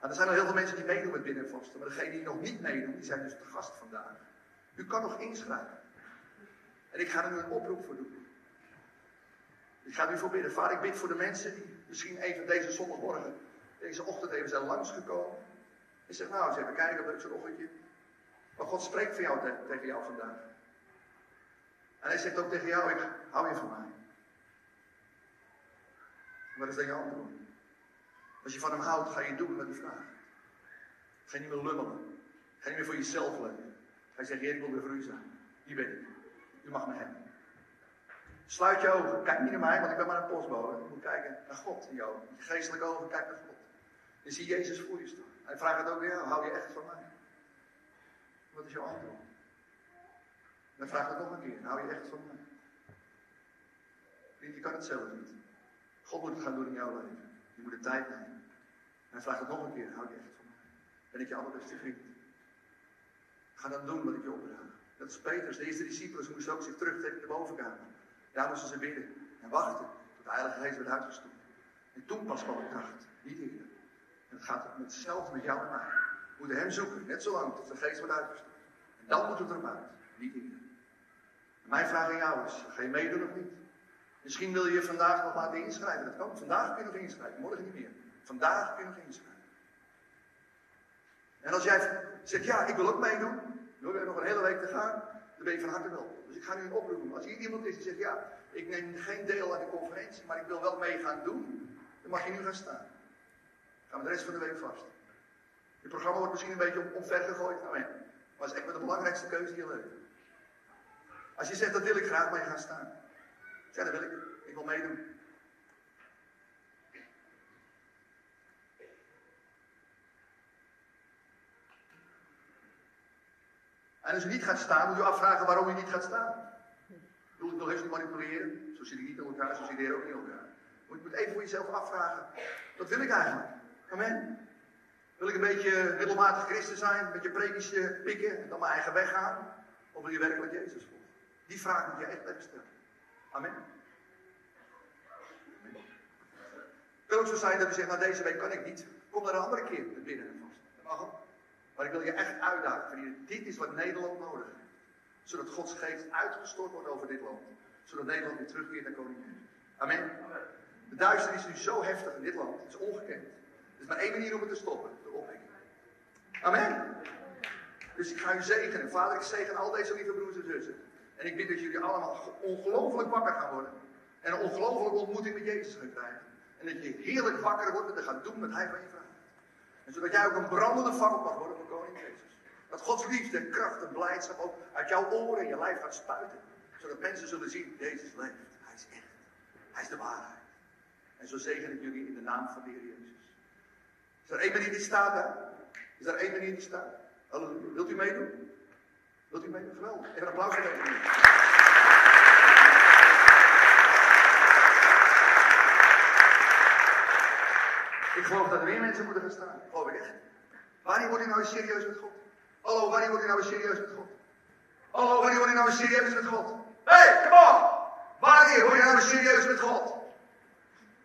Nou, er zijn al heel veel mensen die meedoen met binnenvasten. Maar degenen die nog niet meedoen, die zijn dus de gast vandaag. U kan nog inschrijven. En ik ga er nu een oproep voor doen. Ik ga nu voor bidden. Vader, ik bid voor de mensen die misschien even deze zondagmorgen, deze ochtend even zijn langsgekomen. En zeg, nou, eens even kijken op zo'n ochtendje. Maar God spreekt van jou tegen jou vandaag. En hij zegt ook tegen jou, ik hou je van mij. Wat is dan je antwoord? Als je van hem houdt, ga je doen wat hij vraagt. Ga je niet meer lummelen. Ga niet meer voor jezelf leven. Je zeggen, Heer, ik wil weer voor u zijn. Hier ben ik. U mag me hebben. Sluit je ogen. Kijk niet naar mij, want ik ben maar een postbode. Je moet kijken naar God in. Je geestelijke ogen, kijk naar God. Je ziet Jezus voor je staan. Hij vraagt het ook weer, hou je echt van mij? Wat is jouw antwoord? Dan vraagt het nog een keer, hou je echt van mij? Vriend, je kan het zelf niet. God moet het gaan doen in jouw leven. Je moet de tijd nemen. En hij vraagt het nog een keer, hou je echt van mij? Ben ik je allerbeste vriend? Ga dan doen wat ik je opdraag. Dat is Petrus, de eerste discipelen, moesten ook zich terugtrekken in de bovenkamer. Daar moesten ze bidden en wachten tot de Heilige Geest werd uitgestoten. En toen pas kwam de kracht, niet eerder. En het gaat hetzelfde met jou en mij. We moeten hem zoeken, net zo lang tot de Geest wordt uitgestoten. En dan moet het er uit, niet eerder. En mijn vraag aan jou is, ga je meedoen of niet? Misschien wil je vandaag nog laten inschrijven. Dat kan. Vandaag kun je nog inschrijven, morgen niet meer. Vandaag kun je nog inschrijven. En als jij zegt, ja, ik wil ook meedoen. We hebben nog een hele week te gaan. Dan ben je van harte welkom. Dus ik ga nu een oproep doen. Als hier iemand is die zegt, ja, ik neem geen deel aan de conferentie, maar ik wil wel mee gaan doen. Dan mag je nu gaan staan. Gaan we de rest van de week vast. Je programma wordt misschien een beetje omver gegooid. Amen. Maar het is echt met de belangrijkste keuze in je leven. Als je zegt, dat wil ik graag, maar je gaat staan. Ja, dat wil ik. Ik wil meedoen. En als u niet gaat staan, moet u afvragen waarom u niet gaat staan. Ik wil heus niet manipuleren. Zo zit ik niet in elkaar, zo zit de ook niet in elkaar. Maar je moet even voor jezelf afvragen. Wat wil ik eigenlijk? Amen. Wil ik een beetje middelmatig christen zijn, een beetje predisje pikken en dan mijn eigen weg gaan? Of wil je werkelijk Jezus volgen? Die vraag moet je echt stellen. Amen. Het ook zo zijn dat u zegt, nou deze week kan ik niet. Kom er een andere keer binnen en vast. Maar ik wil je echt uitdagen, vrienden. Dit is wat Nederland nodig heeft. Zodat Gods geest uitgestort wordt over dit land. Zodat Nederland weer terugkeert naar koning Jezus. Amen. De duisternis is nu zo heftig in dit land. Het is ongekend. Er is maar één manier om het te stoppen. De opwekking. Amen. Dus ik ga u zegenen. Vader, ik zegen al deze lieve broers en zussen. En ik bid dat jullie allemaal ongelooflijk wakker gaan worden. En een ongelooflijke ontmoeting met Jezus gaan krijgen. En dat je heerlijk wakker wordt en gaat doen wat Hij van je vraagt. En zodat jij ook een brandende fakkel mag worden voor Koning Jezus. Dat Gods liefde en kracht en blijdschap ook uit jouw oren en je lijf gaat spuiten. Zodat mensen zullen zien, Jezus leeft. Hij is echt. Hij is de waarheid. En zo zegen ik jullie in de naam van de Heer Jezus. Is er één manier die staat daar? Is er één manier die staat? Wilt u meedoen? Wilt u meedoen? Geweldig. Even een applaus voor deze Ik geloof dat er meer mensen moeten gaan staan. Geloof ik echt. Wanneer word je nou serieus met God? Hallo, wanneer word je nou serieus met God? Hallo, wanneer word je nou serieus met God? Hé, hey, kom op! Wanneer word je nou serieus met God?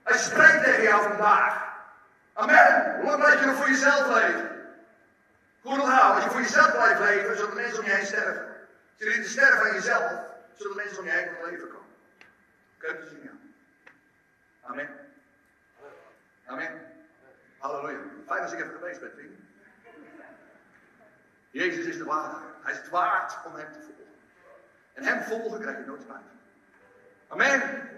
Hij spreekt tegen jou vandaag. Amen. Hoe lang je nog voor jezelf leven? Goed onthouden, als je voor jezelf blijft leven, zullen mensen om je heen sterven. Je niet te sterven aan jezelf, zullen mensen om je heen tot leven komen. Keuzes in jou. Amen. Amen. Halleluja. Fijn als ik even geweest ben, vrienden. Jezus is de waarheid. Hij is het waard om hem te volgen. En hem volgen krijg je nooit spijt. Amen.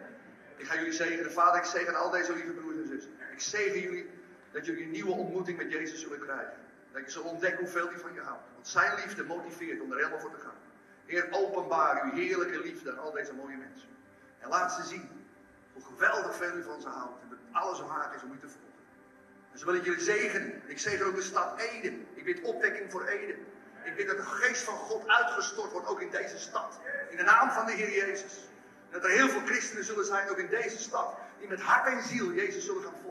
Ik ga jullie zegenen. Vader, ik zegen al deze lieve broers en zussen. Ik zegen jullie dat jullie een nieuwe ontmoeting met Jezus zullen krijgen. Dat je zult ontdekken hoeveel hij van je houdt. Want zijn liefde motiveert om er helemaal voor te gaan. Heer, openbaar uw heerlijke liefde aan al deze mooie mensen. En laat ze zien hoe geweldig veel u van ze houdt. En dat alles waard is om u te volgen. Dus wil ik jullie zegenen. Ik zegen ook de stad Ede. Ik bid opwekking voor Ede. Ik bid dat de geest van God uitgestort wordt, ook in deze stad. In de naam van de Heer Jezus. En dat er heel veel christenen zullen zijn, ook in deze stad, die met hart en ziel Jezus zullen gaan volgen.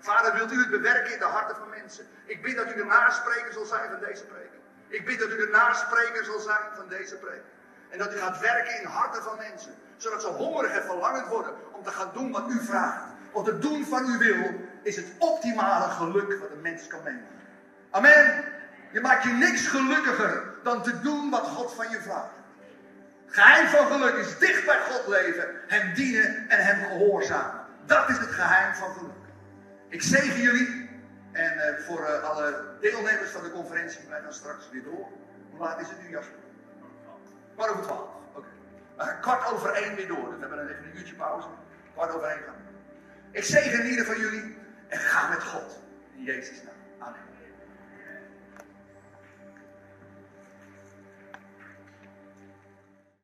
Vader, wilt u het bewerken in de harten van mensen? Ik bid dat u de naspreker zal zijn van deze preek. Ik bid dat u de naspreker zal zijn van deze preek. En dat u gaat werken in harten van mensen. Zodat ze hongerig en verlangend worden om te gaan doen wat u vraagt. Want het doen van uw wil is het optimale geluk wat een mens kan meemaken. Amen. Je maakt je niks gelukkiger dan te doen wat God van je vraagt. Geheim van geluk is dicht bij God leven, hem dienen en hem gehoorzamen. Dat is het geheim van geluk. Ik zegen jullie en uh, voor uh, alle deelnemers van de conferentie, wij gaan straks weer door. Hoe laat is het nu, Jasper? Kwart over twaalf. Oké. Okay. Uh, kwart over één weer door. Hebben we dan even een uurtje pauze. Kwart over één gaan. Ik zegen ieder van jullie en ga met God. In Jezus' naam.